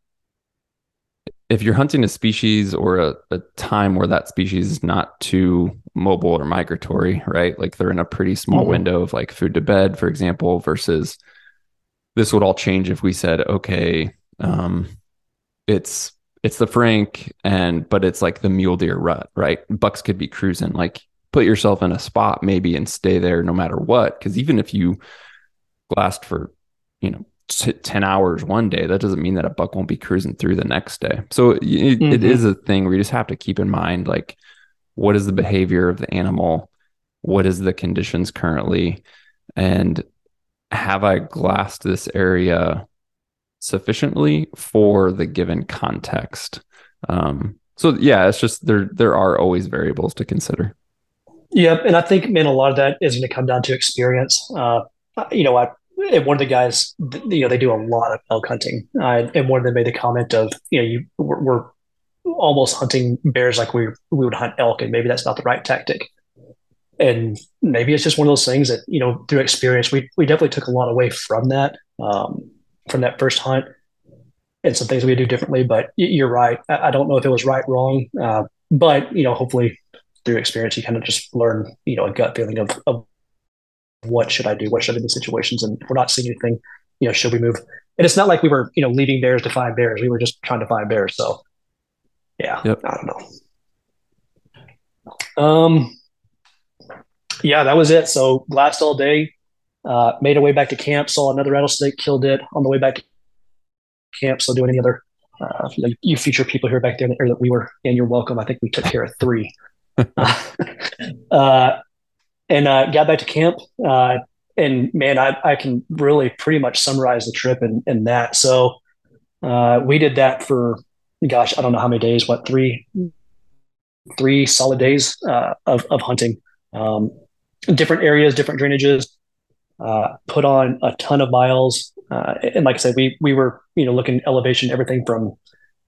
A: if you're hunting a species or a, a, time where that species is not too mobile or migratory, right? Like they're in a pretty small mm-hmm. window of like food to bed, for example, versus this would all change if we said, okay, um, it's it's the Frank and but it's like the mule deer rut, right? Bucks could be cruising. Like put yourself in a spot maybe and stay there no matter what. Cause even if you glassed for, you know, 10 hours one day, that doesn't mean that a buck won't be cruising through the next day. So it, mm-hmm. it is a thing where you just have to keep in mind like, what is the behavior of the animal? What is the conditions currently? And have I glassed this area sufficiently for the given context? Um, so yeah, it's just there. There are always variables to consider.
B: Yeah, and I think man, a lot of that is going to come down to experience. Uh, you know, I and one of the guys, you know, they do a lot of elk hunting, uh, and one of them made the comment of, you know, you we're, we're, almost hunting bears like we we would hunt elk, and maybe that's not the right tactic. And maybe it's just one of those things that you know, through experience, we we definitely took a lot away from that um, from that first hunt, and some things we do differently. But you're right. I, I don't know if it was right, wrong, uh, but you know, hopefully through experience, you kind of just learn, you know, a gut feeling of, of what should I do? What should I do in the situations? And we're not seeing anything, you know, should we move? And it's not like we were, you know, leaving bears to find bears. We were just trying to find bears. So yeah, yep. I don't know. Um, yeah, that was it. So glassed all day, uh, made our way back to camp, saw another rattlesnake, killed it on the way back to camp. So doing any other, uh, you feature people here back there that we were, and you're welcome. I think we took care of three. uh, and uh, got back to camp. Uh, and man, I, I can really pretty much summarize the trip in, in that. So uh, we did that for, gosh, I don't know how many days, what, three, three solid days uh, of, of hunting. Um, different areas, different drainages, uh, put on a ton of miles. Uh, and like I said, we, we were, you know, looking elevation, everything from,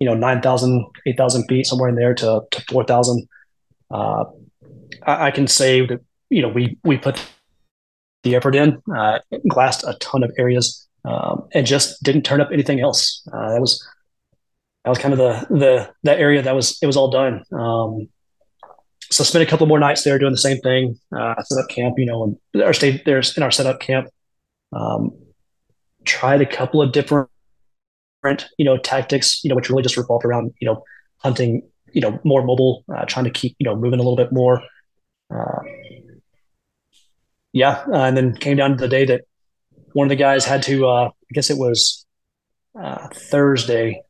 B: you know 9,000, 8,000 feet somewhere in there to to four thousand. Uh, I, I, can say that you know we we put the effort in, uh, glassed a ton of areas, um, and just didn't turn up anything else. Uh, that was that was kind of the the that area that was it was all done. Um, so spent a couple more nights there doing the same thing. Uh, set up camp, you know, and our stayed there's in our setup camp. Um, tried a couple of different, you know, tactics, you know, which really just revolved around, you know, hunting, you know, more mobile, uh, trying to keep, you know, moving a little bit more. Uh, yeah, uh, and then came down to the day that one of the guys had to. Uh, I guess it was uh, Thursday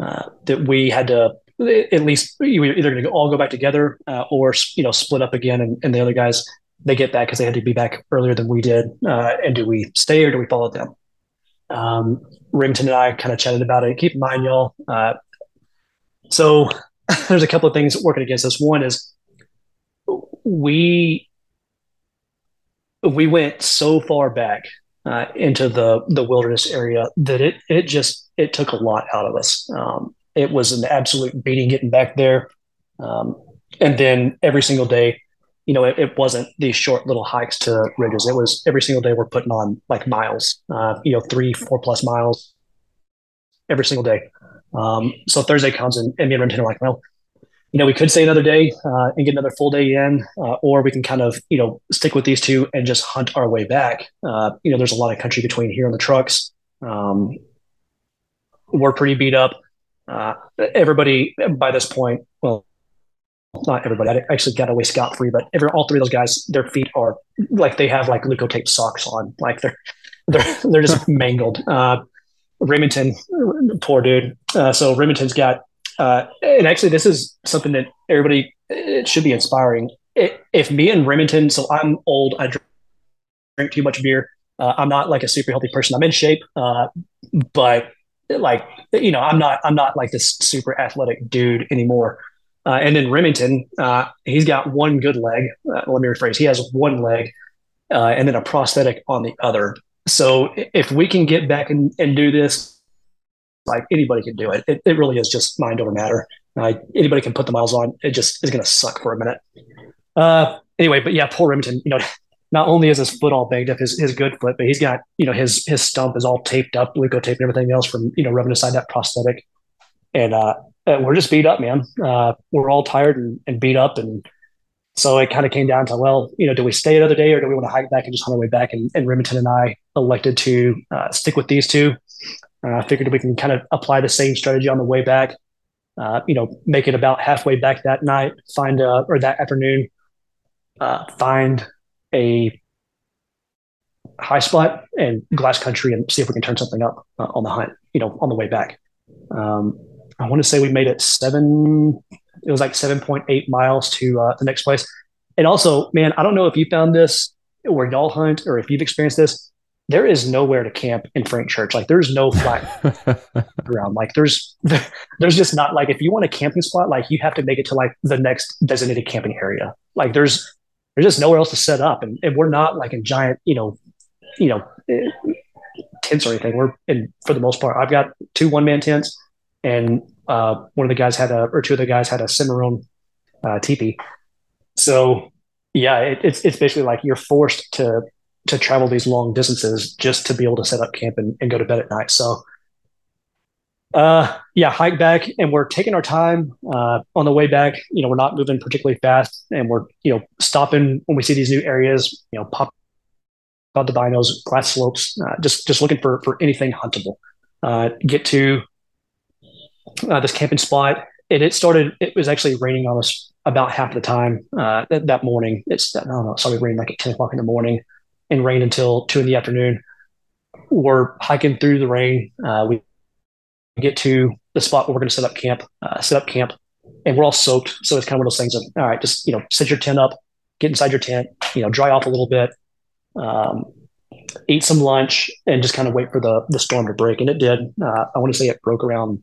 B: uh, that we had to at least we were either going to all go back together uh, or you know split up again, and, and the other guys they get back because they had to be back earlier than we did. Uh, and do we stay or do we follow them? Um, Remington and I kind of chatted about it. Keep in mind, y'all. so there's a couple of things working against us. One is we we went so far back uh, into the the wilderness area that it it just it took a lot out of us. Um, it was an absolute beating getting back there, um, and then every single day, you know, it, it, wasn't these short little hikes to ridges. It was every single day we're putting on like miles, uh, you know, three four plus miles every single day. Um, so Thursday comes and, and me and Renton are like, well, you know, we could say another day uh, and get another full day in, uh, or we can kind of, you know, stick with these two and just hunt our way back. Uh, you know, there's a lot of country between here and the trucks. Um, we're pretty beat up. Uh, everybody by this point, well, not everybody. I actually got away scot free, but every all three of those guys, their feet are like they have like Leukotape socks on, like they're they're they're just mangled. Uh, Remington, poor dude. Uh, so Remington's got uh, and actually, this is something that everybody it should be inspiring. It, if me and Remington, so I'm old, I drink, too much beer. Uh, I'm not like a super healthy person. I'm in shape, uh, but like you know, I'm not I'm not like this super athletic dude anymore. Uh, and then Remington, uh, he's got one good leg. Uh, let me rephrase. He has one leg, and then a prosthetic on the other. So if we can get back and, and do this like anybody can do it. It, it really is just mind over matter. Anybody can put the miles on. It just is going to suck for a minute. Uh, anyway, but yeah, poor Remington. You know, not only is his foot all banged up, his his good foot, but he's got you know his his stump is all taped up, leukotape and everything else from you know rubbing aside that prosthetic. And uh, uh, we're just beat up, man. Uh, we're all tired and, and beat up, and so it kind of came down to well, you know, do we stay another day or do we want to hike back and just hunt our way back? And, and Remington and I elected to uh, stick with these two. Uh, I figured we can kind of apply the same strategy on the way back. Uh, you know, make it about halfway back that night, find a, or that afternoon, uh, find a high spot and glass country and see if we can turn something up uh, on the hunt, you know, on the way back. Um, I want to say we made it seven, it was like 7.8 miles to uh, the next place. And also, man, I don't know if you found this where y'all hunt or if you've experienced this there is nowhere to camp in Frank Church. Like there's no flat ground. Like there's there's just not like if you want a camping spot, like you have to make it to like the next designated camping area. Like there's there's just nowhere else to set up, and, and we're not like in giant you know you know eh, tents or anything. We're in for the most part. I've got two one man tents, and uh, one of the guys had a or two of the guys had a Cimarron uh, teepee. So yeah, it, it's it's basically like you're forced to to travel these long distances just to be able to set up camp and, and go to bed at night. So, uh, yeah, hike back and we're taking our time uh, on the way back. You know, we're not moving particularly fast and we're, you know, stopping when we see these new areas, you know, pop out the binos, glass slopes, uh, just, just looking for, for anything huntable. Uh, get to uh, this camping spot. And it started, it was actually raining on us about half the time uh, that, that morning. It's, I don't know, it started raining like at 10 o'clock in the morning and rain until two in the afternoon. We're hiking through the rain. Uh, we get to the spot where we're going to set up camp, uh, set up camp, and we're all soaked. So it's kind of one of those things of, all right, just, you know, set your tent up, get inside your tent, you know, dry off a little bit, um, eat some lunch, and just kind of wait for the, the storm to break. And it did. Uh, I want to say it broke around,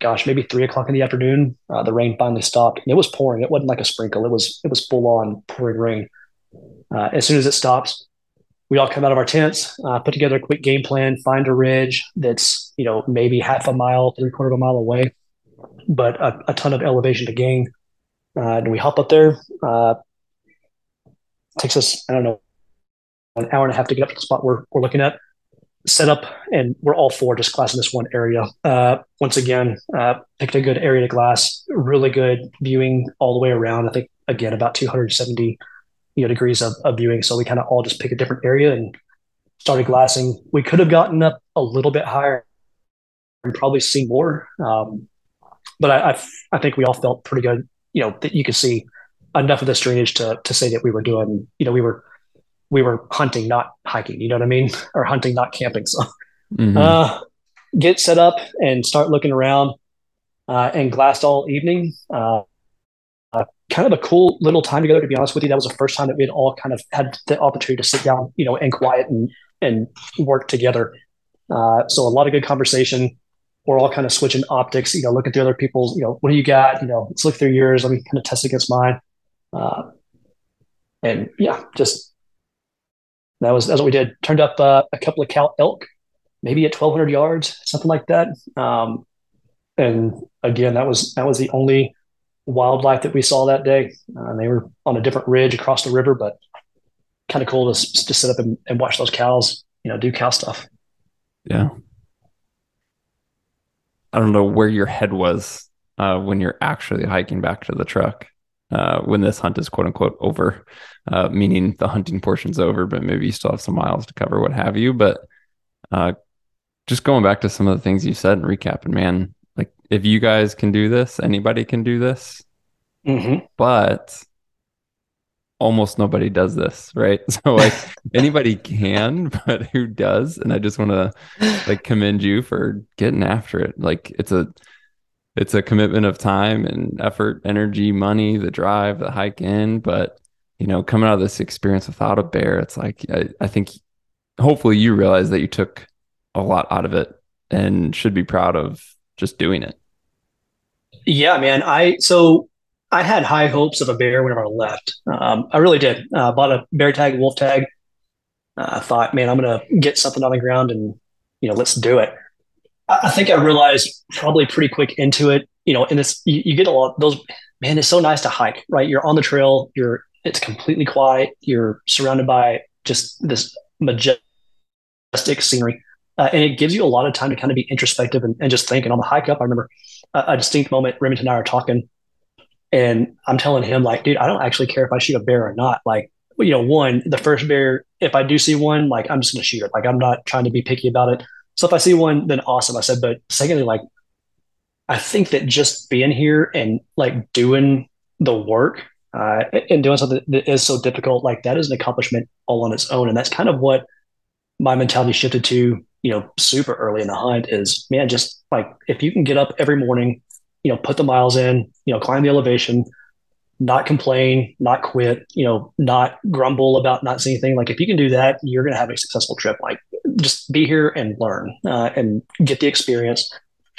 B: gosh, maybe three o'clock in the afternoon. Uh, the rain finally stopped and it was pouring. It wasn't like a sprinkle. It was, it was full on pouring rain. Uh, as soon as it stops, we all come out of our tents, uh, put together a quick game plan, find a ridge that's you know maybe half a mile, three quarter of a mile away, but a, a ton of elevation to gain. Uh, and we hop up there. Uh, takes us I don't know an hour and a half to get up to the spot we're we're looking at. Set up, and we're all four just glassing this one area. Uh, once again, uh, picked a good area to glass, really good viewing all the way around. I think again about 270 you know degrees of, of viewing. So we kind of all just pick a different area and started glassing. We could have gotten up a little bit higher and probably seen more, um, but I, I I think we all felt pretty good. You know that you could see enough of this drainage to to say that we were doing. You know we were we were hunting, not hiking. You know what I mean? Or hunting, not camping. So, mm-hmm. uh, get set up and start looking around. Uh, and glassed all evening. Uh, uh, kind of a cool little time together. To be honest with you, that was the first time that we had all kind of had the opportunity to sit down, you know, and quiet and and work together. Uh, so a lot of good conversation. We're all kind of switching optics, you know, looking through other people's, you know, what do you got? You know, let's look through yours. Let me kind of test against mine. Uh, and yeah, just that was that's what we did. Turned up uh, a couple of cow elk, maybe at 1,200 yards, something like that. Um, and again, that was that was the only wildlife that we saw that day. Uh, they were on a different ridge across the river, but kind of cool to to sit up and, and watch those cows, you know, do cow stuff.
A: Yeah. I don't know where your head was uh, when you're actually hiking back to the truck uh, when this hunt is quote unquote over, uh, meaning the hunting portion's over, but maybe you still have some miles to cover, what have you. But uh, just going back to some of the things you said and recapping, man, like if you guys can do this, anybody can do this. Mm-hmm. But almost nobody does this, right? So like anybody can, but who does? And I just want to like commend you for getting after it. Like it's a it's a commitment of time and effort, energy, money, the drive, the hike in. But you know, coming out of this experience without a bear, it's like I, I think hopefully you realize that you took a lot out of it and should be proud of just doing it.
B: Yeah, man. I so I had high hopes of a bear whenever I left. Um, I really did. Uh, bought a bear tag, wolf tag. Uh, I thought, man, I'm gonna get something on the ground and you know, let's do it. I think I realized probably pretty quick into it, you know, and it's you, you, get a lot those man, it's so nice to hike, right? You're on the trail, you're it's completely quiet, you're surrounded by just this majestic scenery. Uh, and it gives you a lot of time to kind of be introspective and, and just think. And on the hike up, I remember a, a distinct moment, Remington and I are talking, and I'm telling him, like, dude, I don't actually care if I shoot a bear or not. Like, you know, one, the first bear, if I do see one, like, I'm just going to shoot it. Like, I'm not trying to be picky about it. So if I see one, then awesome. I said, but secondly, like I think that just being here and like doing the work uh, and doing something that is so difficult, like that is an accomplishment all on its own. And that's kind of what my mentality shifted to, you know, super early in the hunt is man, just like if you can get up every morning, you know, put the miles in, you know, climb the elevation, not complain, not quit, you know, not grumble about not seeing anything. Like if you can do that, you're going to have a successful trip. Like just be here and learn uh, and get the experience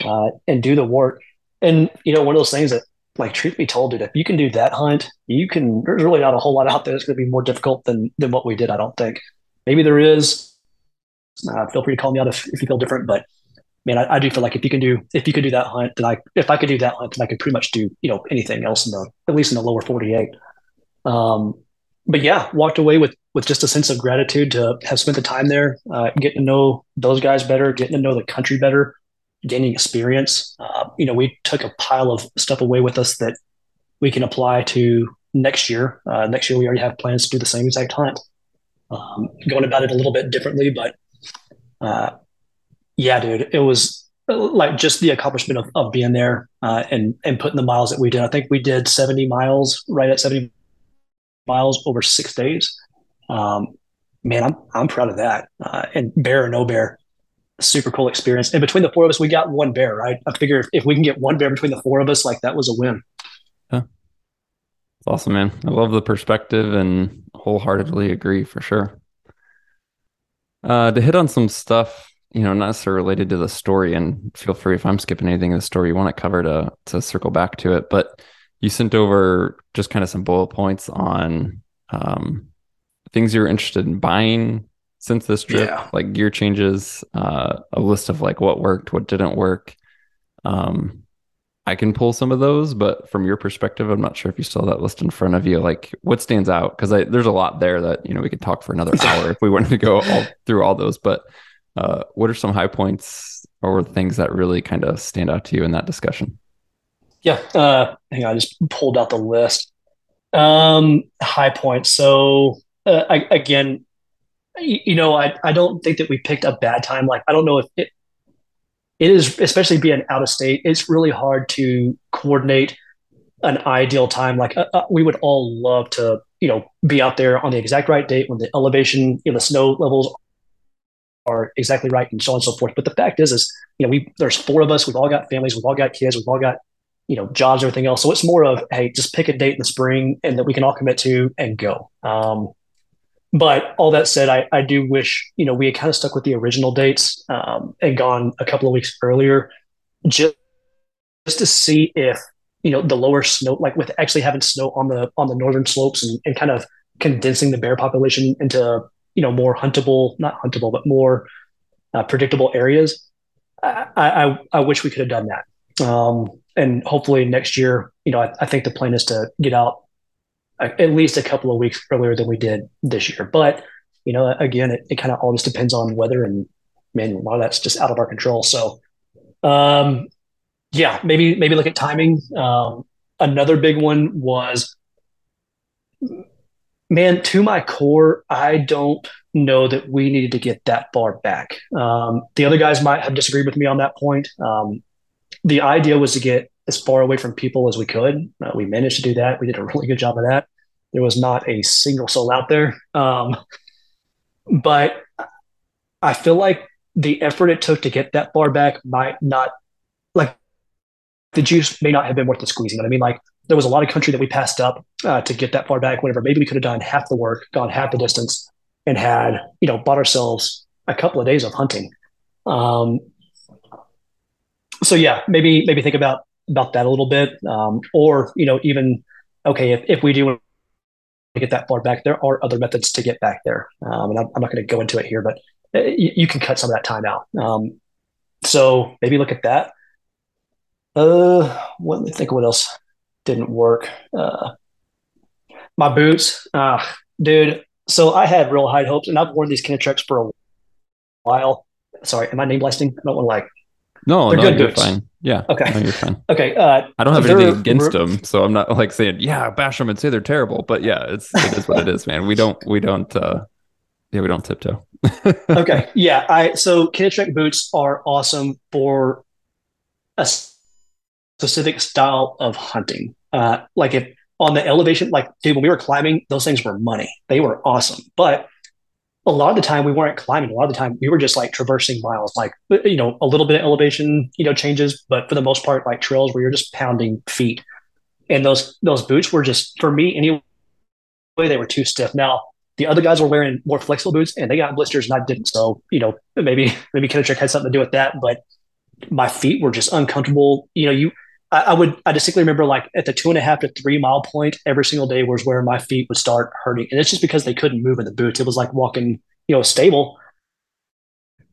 B: uh, and do the work. And you know, one of those things that, like, truth be told, dude, if you can do that hunt, you can. There's really not a whole lot out there that's going to be more difficult than than what we did. I don't think. Maybe there is. Uh, feel free to call me out if, if you feel different, but man, I, I, do feel like if you can do if you could do that hunt, then I if I could do that hunt, then I could pretty much do you know anything else in the at least in the lower forty eight. Um, but yeah, walked away with with just a sense of gratitude to have spent the time there, uh, getting to know those guys better, getting to know the country better, gaining experience. Uh, you know, we took a pile of stuff away with us that we can apply to next year. Uh, next year, we already have plans to do the same exact hunt. Um, going about it a little bit differently, but uh, yeah, dude, it was like just the accomplishment of, of being there uh, and and putting the miles that we did. I think we did 70 miles, right at 70 miles over six days. Um, man, I'm I'm proud of that. Uh, and bear or no bear, super cool experience. And between the four of us, we got one bear. Right? I figure if, if we can get one bear between the four of us, like that was a win.
A: Yeah, awesome, man. I love the perspective and wholeheartedly agree for sure. Uh, to hit on some stuff you know, not necessarily related to the story. And feel free if I'm skipping anything in the story you want to cover to to circle back to it. But you sent over just kind of some bullet points on um, things you're interested in buying, since this trip, yeah. like gear changes, uh, a list of like what worked, what didn't work. Um, I can pull some of those, but from your perspective, I'm not sure if you saw that list in front of you. Like, what stands out? Because there's a lot there that you know we could talk for another hour if we wanted to go all, through all those. But uh, what are some high points or things that really kind of stand out to you in that discussion?
B: Yeah, uh, hang on, I just pulled out the list. Um, high points. So uh, I, again, you know, I, I don't think that we picked a bad time. Like, I don't know if it, it is, especially being out of state, it's really hard to coordinate an ideal time. Like, uh, uh, we would all love to, you know, be out there on the exact right date when the elevation, you know, the snow levels are exactly right and so on and so forth. But the fact is, is, you know, we, there's four of us, we've all got families, we've all got kids, we've all got, you know, jobs, everything else. So it's more of, hey, just pick a date in the spring and that we can all commit to and go. Um, but all that said, I, I do wish, you know, we had kind of stuck with the original dates um, and gone a couple of weeks earlier just, just to see if, you know, the lower snow, like with actually having snow on the, on the northern slopes and, and kind of condensing the bear population into, you know, more huntable, not huntable, but more uh, predictable areas. I, I, I wish we could have done that. Um, and hopefully next year, you know, I, I think the plan is to get out at least a couple of weeks earlier than we did this year. But you know, again, it, it kind of all just depends on weather, and man, a lot of that's just out of our control. So, um, yeah, maybe maybe look at timing. Um, another big one was, man, to my core, I don't know that we needed to get that far back. Um, the other guys might have disagreed with me on that point. Um, the idea was to get as far away from people as we could. Uh, we managed to do that. We did a really good job of that. There was not a single soul out there. Um, but I feel like the effort it took to get that far back might not, like, the juice may not have been worth the squeezing. I mean, like, there was a lot of country that we passed up uh, to get that far back. Whatever, maybe we could have done half the work, gone half the distance, and had you know bought ourselves a couple of days of hunting. Um, so yeah, maybe maybe think about about that a little bit, um, or you know, even okay, if, if we do get that far back, there are other methods to get back there, um, and I'm, I'm not going to go into it here, but uh, you, you, can cut some of that time out. Um, so maybe look at that. Uh, let me think of what else didn't work. Uh, my boots, uh, dude. So I had real high hopes, and I've worn these Kenetreks for a while. Sorry, am I name blasting? I don't want to like
A: no, they're no, good boots. fine. Yeah.
B: Okay.
A: No, you're fine.
B: Okay. Uh,
A: I don't have anything against them, so I'm not like saying yeah, bash them and say they're terrible. But yeah, it's it is what it is, man. We don't we don't uh, yeah we don't tiptoe.
B: okay. Yeah. I so Kenetrek boots are awesome for a specific style of hunting. Uh, like if on the elevation, like dude, when we were climbing, those things were money. They were awesome, but a lot of the time we weren't climbing. A lot of the time we were just like traversing miles, like uh, you know, a little bit of elevation, you know, changes, but for the most part, like trails where you're just pounding feet. And those those boots were just for me anyway, they were too stiff. Now the other guys were wearing more flexible boots and they got blisters and I didn't. So, you know, maybe maybe Kenetrek had something to do with that, but my feet were just uncomfortable. You know, you I, I, would I distinctly remember like at the two and a half to three mile point every single day was where my feet would start hurting, and it's just because they couldn't move in the boots. It was like walking, you know, stable,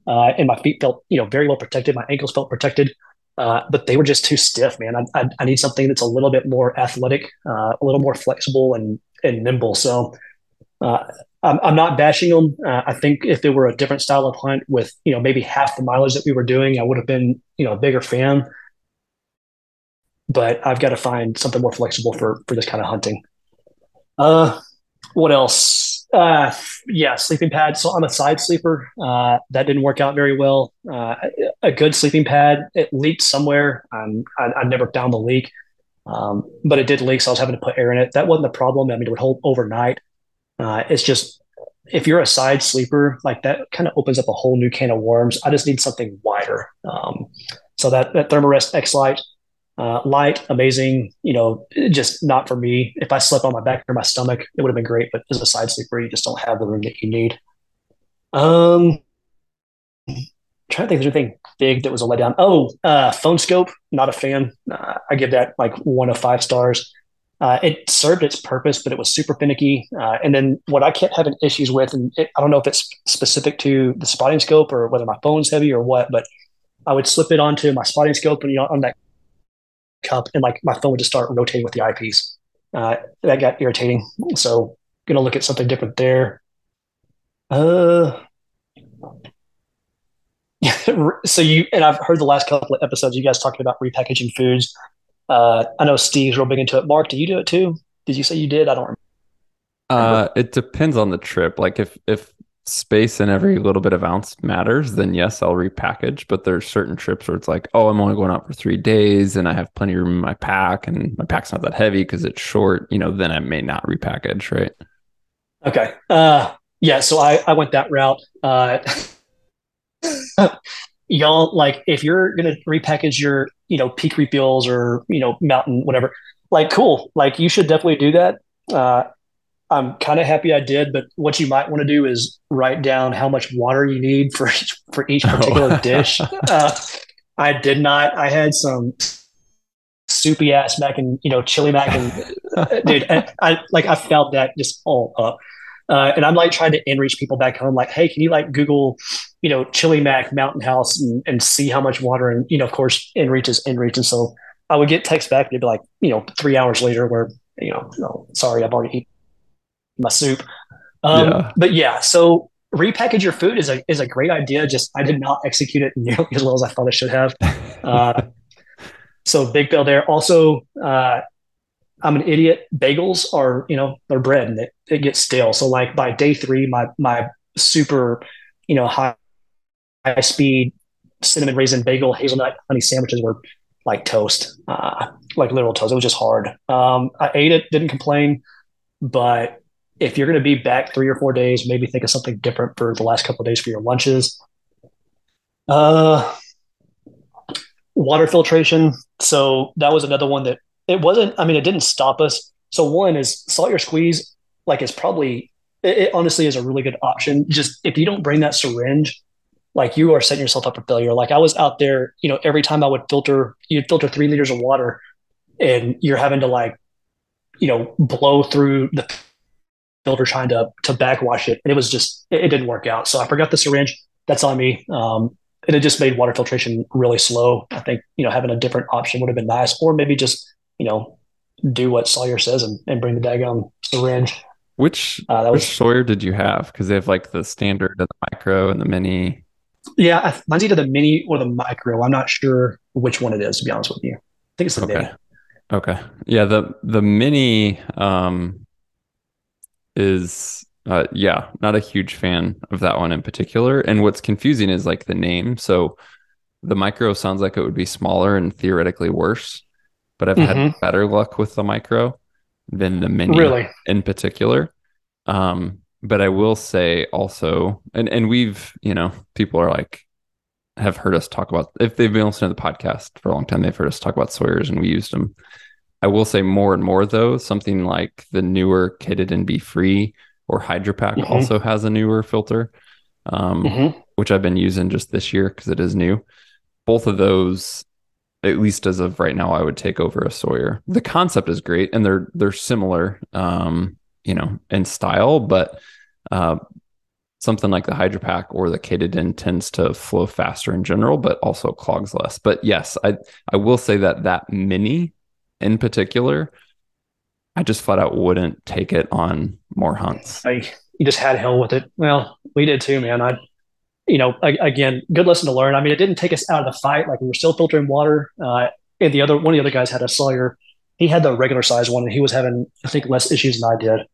B: uh, and my feet felt you know very well protected. My ankles felt protected, uh, but they were just too stiff, man. I, I, I, need something that's a little bit more athletic, uh, a little more flexible and and nimble. So. Uh, I'm, I'm not bashing them. Uh, I think if there were a different style of hunt with, you know, maybe half the mileage that we were doing, I would have been, you know, a bigger fan but I've got to find something more flexible for for this kind of hunting. Uh, what else? Uh, yeah, sleeping pad. So I'm a side sleeper. Uh, that didn't work out very well. Uh, a good sleeping pad. It leaked somewhere. Um, I, I never found the leak, um, but it did leak, so I was having to put air in it. That wasn't the problem. I mean, it would hold overnight. Uh, it's just if you're a side sleeper, like that kind of opens up a whole new can of worms. I just need something wider. Um, so that that Thermarest X Lite uh, light, amazing, you know, just not for me. If I slept on my back or my stomach, it would have been great, but as a side sleeper, you just don't have the room that you need. Um, trying to think of anything big that was a letdown. Oh, uh, phone scope, not a fan. Uh, I give that like one of five stars. Uh, it served its purpose, but it was super finicky. Uh, and then what I kept having issues with, and it, I don't know if it's specific to the spotting scope or whether my phone's heavy or what, but I would slip it onto my spotting scope and you know on that cup, and like my phone would just start rotating with the eyepiece. Uh, that got irritating. So gonna look at something different there. Uh, so you and I've heard the last couple of episodes you guys talking about repackaging foods. Uh, I know Steve's real big into it. Mark, do you do it too? Did you say you did? I don't
A: remember. Uh, it depends on the trip. Like if if space and every little bit of ounce matters, then yes, I'll repackage. But there's certain trips where it's like, oh, I'm only going out for three days and I have plenty of room in my pack and my pack's not that heavy because it's short, you know, then I may not repackage, right?
B: Okay. Uh yeah, so I, I went that route. Uh y'all like if you're gonna repackage your, you know, Peak Refuel or, you know, mountain, whatever, like cool. Like you should definitely do that. Uh I'm kind of happy I did, but what you might want to do is write down how much water you need for each, for each oh. particular oh. dish. Uh, I did not. I had some soupy ass mac and you know chili mac and uh, dude, and I like I felt that just all up. Uh, and I'm like trying to inReach people back home, like, hey, can you like Google, you know, chili mac mountain house and, and see how much water and you know, of course, inReach is inReach, and so I would get text back, they'd be like, you know, three hours later, where you know, oh, sorry, I've already eaten my soup. Um, yeah. But yeah, so repackage your food is a is a great idea. Just I did not execute it nearly as well as I thought I should have. Uh, so big fail there. Also, uh, I'm an idiot. Bagels are you know they're bread and it, it gets stale. So like by day three, my my super you know high high speed cinnamon raisin bagel hazelnut honey sandwiches were like toast, uh, like literal toast. It was just hard. Um, I ate it, didn't complain, but if you're going to be back three or four days, maybe think of something different for the last couple of days for your lunches. Uh, water filtration. So that was another one that it wasn't. I mean, it didn't stop us. So one is Sawyer squeeze. Like it's probably it, it honestly is a really good option. Just if you don't bring that syringe, like you are setting yourself up for failure. Like I was out there, you know, every time I would filter, you'd filter three liters of water, and you're having to like, you know, blow through the filter trying to to backwash it, and it was just it, it, didn't work out. So I forgot the syringe. That's on me. Um, and it just made water filtration really slow. I think you know having a different option would have been nice, or maybe just you know do what Sawyer says and, and bring the daggone syringe.
A: Which uh, that was, which Sawyer did you have? Because they have like the standard, and the micro, and the mini.
B: Yeah, I, mine's either the mini or the micro. I'm not sure which one it is. To be honest with you, I think it's the
A: okay.
B: mini.
A: Okay. Yeah the the mini um is uh, yeah, not a huge fan of that one in particular. And what's confusing is like the name. So the micro sounds like it would be smaller and theoretically worse, but I've mm-hmm. had better luck with the micro than the mini
B: really?
A: in particular. Um, but I will say also, and and we've you know people are like have heard us talk about if they've been listening to the podcast for a long time, they've heard us talk about Sawyer's and we used them. I will say more and more though, something like the newer Katadyn BeFree or HydraPak mm-hmm. also has a newer filter, um, mm-hmm. which I've been using just this year because it is new. Both of those, at least as of right now, I would take over a Sawyer. The concept is great, and they're they're similar, um, you know, in style, but uh, something like the HydraPak or the Katadyn tends to flow faster in general, but also clogs less. But yes, I I will say that that mini in particular, I just flat out wouldn't take it on more hunts.
B: I you just had hell with it. Well, we did too, man. I, you know, I, again, good lesson to learn. I mean, it didn't take us out of the fight. Like we were still filtering water. Uh, and the other one of the other guys had a Sawyer. He had the regular size one, and he was having I think less issues than I did.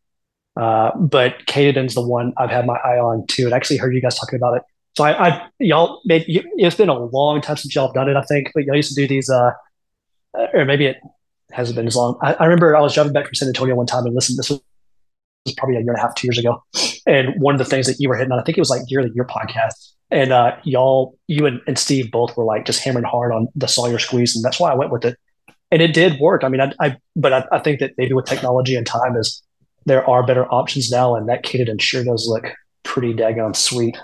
B: Uh, but Katadyn's the one I've had my eye on too. And I actually heard you guys talking about it. So I, I y'all made it's been a long time since y'all have done it. I think, but y'all used to do these, uh, or maybe it hasn't been as long. I, I, remember I was driving back from San Antonio one time and listened. This was, probably a year and a half, two years ago. And one of the things that you were hitting on, I think it was like yearly your podcast. And uh, y'all, you and, and Steve both were like just hammering hard on the Sawyer squeeze, and that's why I went with it. And it did work. I mean, I, I but I, I, think that maybe with technology and time, is there are better options now, and that Katadyn sure does look pretty daggone sweet.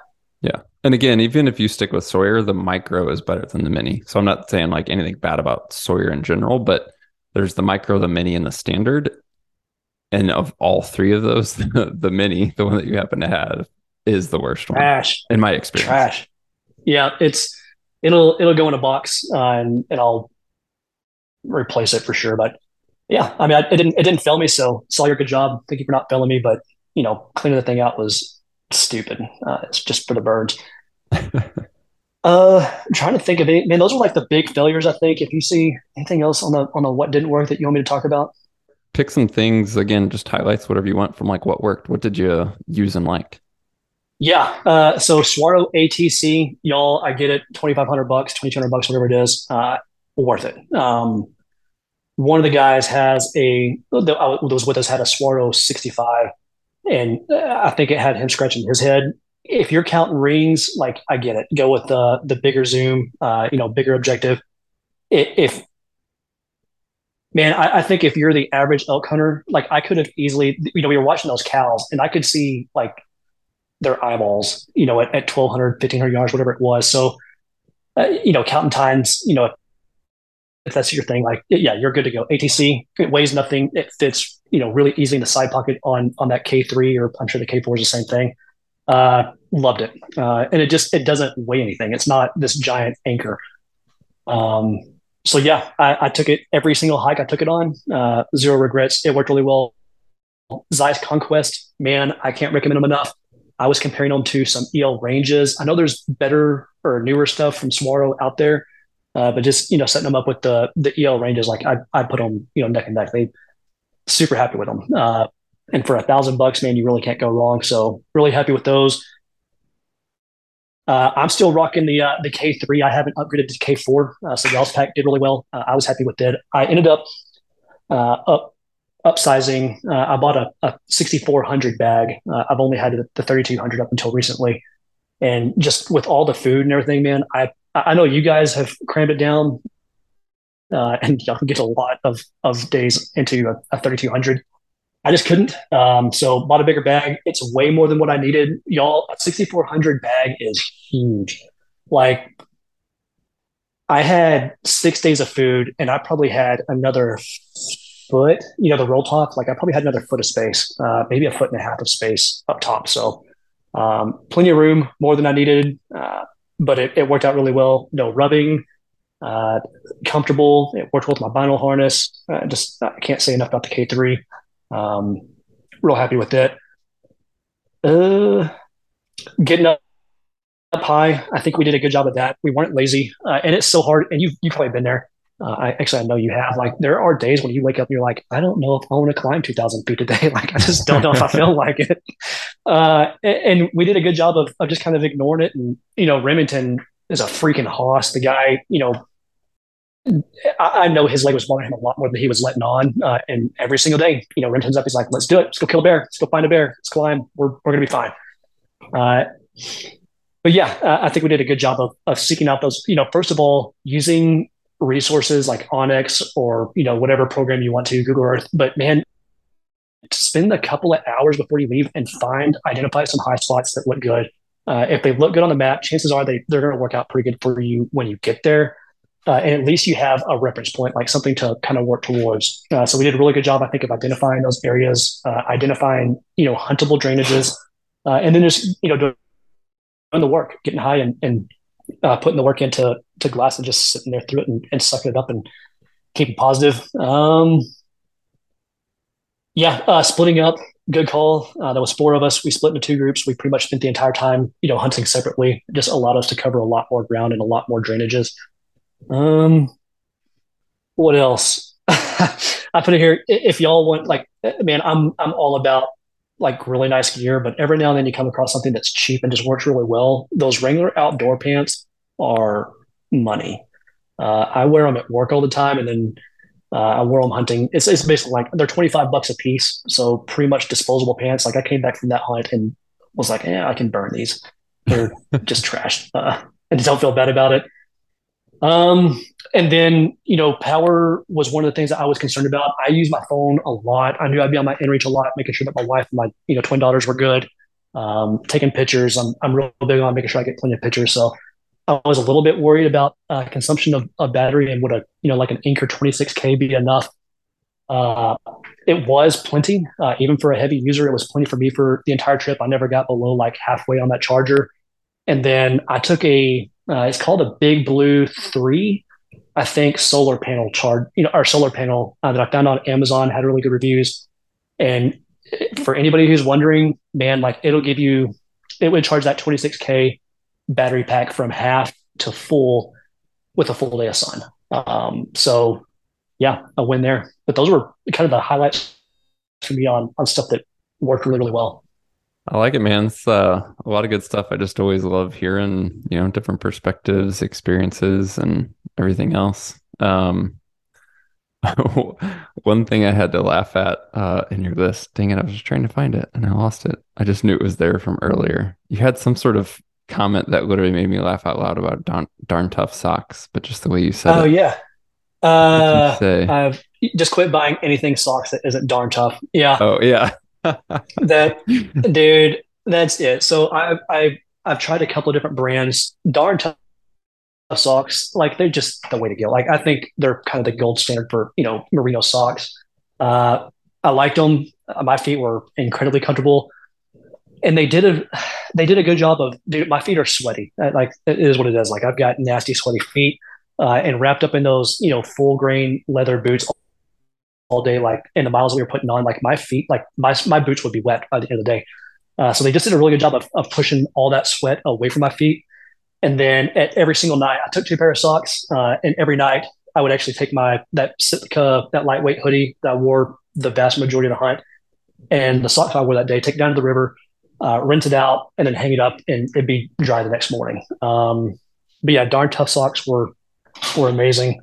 A: Yeah. And again, even if you stick with Sawyer, the micro is better than the mini. So I'm not saying like anything bad about Sawyer in general, but there's the micro, the mini, and the standard. And of all three of those, the, the mini, the one that you happen to have, is the worst one.
B: Trash.
A: In my experience.
B: Trash. Yeah, it's it'll it'll go in a box uh, and and I'll replace it for sure. But yeah, I mean, I, it didn't it didn't fail me. So Sawyer good job. Thank you for not failing me. But you know, cleaning the thing out was stupid. Uh, it's just for the birds. uh, I'm trying to think of it. Man, those are like the big failures. I think. If you see anything else on the on the what didn't work that you want me to talk about,
A: pick some things again. Just highlights whatever you want from like what worked. What did you use and like?
B: Yeah. Uh, so Swaro ATC, y'all, I get it, twenty five hundred bucks, twenty two hundred bucks, whatever it is. Uh, worth it. Um, one of the guys has a that was with us had a Swaro sixty five and I think it had him scratching his head. If you're counting rings, like I get it, go with the the bigger zoom, uh, you know, bigger objective. If man, I, I, think if you're the average elk hunter, like I could have easily, you know, we were watching those cows, and I could see like their eyeballs, you know, at, at 1200, 1500 yards, whatever it was. So, uh, you know, counting tines, you know, if that's your thing, like yeah, you're good to go. ATC, it weighs nothing. It fits, you know, really easily in the side pocket on on that K3, or I'm sure the K4 is the same thing. Uh, loved it, uh, and it just it doesn't weigh anything. It's not this giant anchor. Um, so yeah, I, I took it every single hike I took it on. Uh, zero regrets. It worked really well. Zeiss Conquest, man, I can't recommend them enough. I was comparing them to some EL ranges. I know there's better or newer stuff from Swaro out there. Uh, but just you know, setting them up with the the EL ranges, like I I put them you know neck and neck. They super happy with them. Uh, and for a thousand bucks, man, you really can't go wrong. So really happy with those. Uh, I'm still rocking the uh, the K3. I haven't upgraded to K4. Uh, so y'all's pack did really well. Uh, I was happy with it. I ended up uh, up upsizing. Uh, I bought a, a 6400 bag. I've only had the 3200 up until recently, and just with all the food and everything, man, I I know you guys have crammed it down, and y'all can get a lot of of days into a, a 3200. I just couldn't. Um, so bought a bigger bag. It's way more than what I needed. Y'all, a 6400 bag is huge. Like I had six days of food, and I probably had another foot. You know, the roll top. Like I probably had another foot of space, uh, maybe a foot and a half of space up top. So um, plenty of room, more than I needed. Uh, but it, it worked out really well. No rubbing, uh, comfortable. It worked well with my vinyl harness. Uh, just I can't say enough about the K3. Um, real happy with it. Uh, getting up, up high, I think we did a good job of that. We weren't lazy, uh, and it's so hard. And you you've probably been there. Uh, I actually I know you have. Like there are days when you wake up and you're like, I don't know if I want to climb two thousand feet today. like I just don't know if I feel like it. Uh, and, and, we did a good job of, of just kind of ignoring it. And you know, Remington is a freaking hoss. The guy, you know, I, know his leg was bothering him a lot more than he was letting on. Uh, and every single day, you know, Remington's up. He's like, let's do it. Let's go kill a bear. Let's go find a bear. Let's climb. We're we're gonna be fine. Uh, but yeah, uh, I think we did a good job of, of seeking out those, you know, first of all, using resources like onX or you know whatever program you want to Google Earth. But man, spend a couple of hours before you leave and find identify some high spots that look good. Uh, if they look good on the map, chances are they they're going to work out pretty good for you when you get there. Uh, and at least you have a reference point, like something to kind of work towards. Uh, so we did a really good job, I think, of identifying those areas, uh, identifying you know huntable drainages, uh, and then just you know doing the work, getting high and, and uh, putting the work into to glass and just sitting there through it and, and sucking it up and keeping positive. Um, yeah, uh, splitting up, good call. There was four of us. We split into two groups. We pretty much spent the entire time, you know, hunting separately. Just allowed us to cover a lot more ground and a lot more drainages. Um, what else? I put it here. If y'all want, like, man, I'm I'm all about like really nice gear, but every now and then you come across something that's cheap and just works really well. Those Wrangler outdoor pants are money. Uh, I wear them at work all the time, and then uh, I wear them hunting. It's, it's basically like they're 25 bucks a piece. So pretty much disposable pants. Like I came back from that hunt and was like, yeah, I can burn these. They're just trash. Uh, and don't feel bad about it. Um, and then, you know, power was one of the things that I was concerned about. I use my phone a lot. I knew I'd be on my inReach a lot, making sure that my wife and my, you know, twin daughters were good. Um, taking pictures. I'm, I'm real big on making sure I get plenty of pictures. So I was a little bit worried about uh, consumption of, of battery and would a, you know, like an Anker 26K be enough? Uh, it was plenty, uh, even for a heavy user. It was plenty for me for the entire trip. I never got below like halfway on that charger. And then I took a, uh, it's called a Big Blue 3, I think, solar panel charge, you know, our solar panel uh, that I found on Amazon, had really good reviews. And for anybody who's wondering, man, like it'll give you, it would charge that 26K battery pack from half to full with a full day of sun. Um, so yeah, a win there. But those were kind of the highlights for me on on stuff that worked really, really well.
A: I like it, man. It's uh, a lot of good stuff. I just always love hearing, you know, different perspectives, experiences, and everything else. Um, one thing I had to laugh at uh, in your list, dang it, I was just trying to find it and I lost it. I just knew it was there from earlier. You had some sort of comment that literally made me laugh out loud about darn, darn tough socks, but just the way you said
B: oh,
A: it.
B: Oh, yeah. Uh, I've just quit buying anything socks that isn't darn tough. Yeah.
A: Oh yeah.
B: That dude, that's it. So I I I've tried a couple of different brands. Darn tough socks, like they're just the way to go. Like I think they're kind of the gold standard for you know merino socks. Uh, I liked them. My feet were incredibly comfortable, and they did a they did a good job of. Dude, my feet are sweaty. Like it is what it is. Like I've got nasty sweaty feet uh, and wrapped up in those, you know, full grain leather boots all day, like in the miles we were putting on, like my feet, like my, my boots would be wet by the end of the day. Uh, so they just did a really good job of, of pushing all that sweat away from my feet. And then at every single night, I took two pair of socks, uh, and every night I would actually take my that Sitka that lightweight hoodie that I wore the vast majority of the hunt, and the socks I wore that day, take down to the river, uh, rinse it out, and then hang it up, and it'd be dry the next morning. Um, but yeah, darn tough socks were were amazing.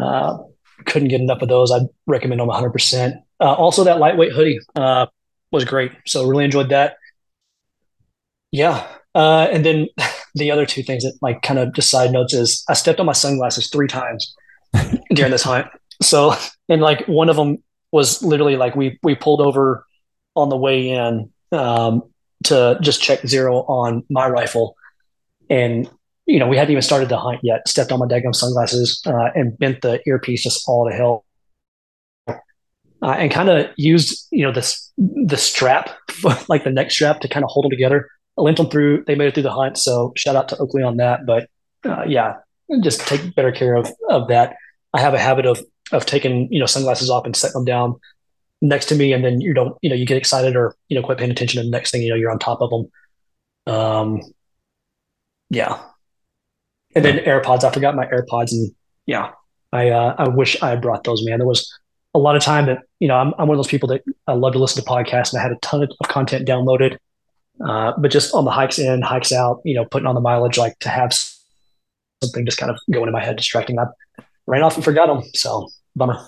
B: Uh, couldn't get enough of those. I'd recommend them 100%. Uh, also, that lightweight hoodie uh, was great. So, really enjoyed that. Yeah. Uh, and then the other two things that, like, kind of just side notes is I stepped on my sunglasses three times during this hunt. So, and like one of them was literally like we we pulled over on the way in um, to just check zero on my rifle, and you know, we hadn't even started the hunt yet. Stepped on my daggum sunglasses uh, and bent the earpiece just all to hell, uh, and kind of used you know this the strap, like the neck strap, to kind of hold them together. I limped them through. They made it through the hunt, so shout out to Oakley on that. But uh, yeah, just take better care of of that. I have a habit of of taking you know sunglasses off and setting them down next to me, and then you don't you know you get excited or you know quit paying attention, and the next thing you know you're on top of them. Um, yeah, and then AirPods. I forgot my AirPods, and yeah, I uh, I wish I had brought those. Man, there was a lot of time that you know I'm, I'm one of those people that I love to listen to podcasts, and I had a ton of content downloaded. Uh, but just on the hikes in, hikes out, you know, putting on the mileage, like to have something just kind of going in my head, distracting. I ran off and forgot them. So bummer.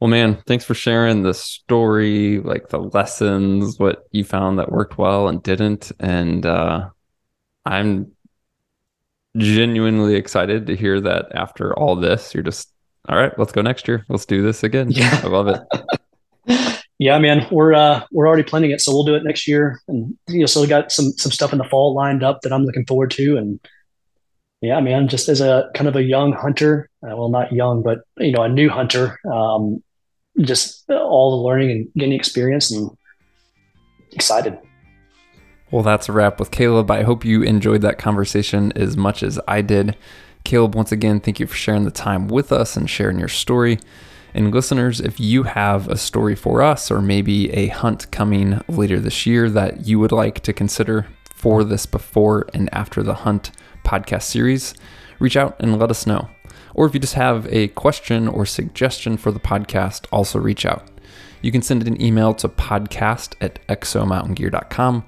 A: Well, man, thanks for sharing the story, like the lessons, what you found that worked well and didn't. And uh, I'm genuinely excited to hear that after all this, you're just all right. Let's go next year. Let's do this again. Yeah, I love
B: it. yeah, man, we're uh, we're already planning it, so we'll do it next year. And you know, so we got some some stuff in the fall lined up that I'm looking forward to. And yeah, man, just as a kind of a young hunter, uh, well, not young, but you know, a new hunter, um, just all the learning and getting experience and excited.
A: Well, that's a wrap with Caleb. I hope you enjoyed that conversation as much as I did. Caleb, once again, thank you for sharing the time with us and sharing your story. And listeners, if you have a story for us or maybe a hunt coming later this year that you would like to consider for this before and after the hunt podcast series, reach out and let us know. Or if you just have a question or suggestion for the podcast, also reach out. You can send an email to podcast at exomountaingear.com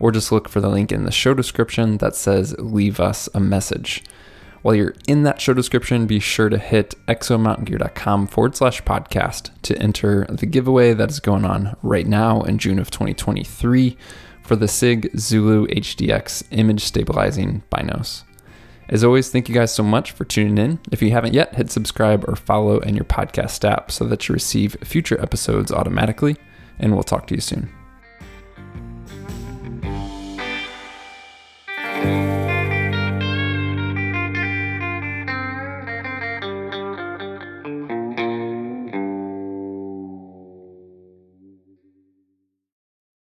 A: or just look for the link in the show description that says leave us a message. While you're in that show description, be sure to hit exomountaingear.com forward slash podcast to enter the giveaway that is going on right now in June of 2023 for the SIG Zulu HDX image stabilizing binos. As always, thank you guys so much for tuning in. If you haven't yet, hit subscribe or follow in your podcast app so that you receive future episodes automatically, and we'll talk to you soon.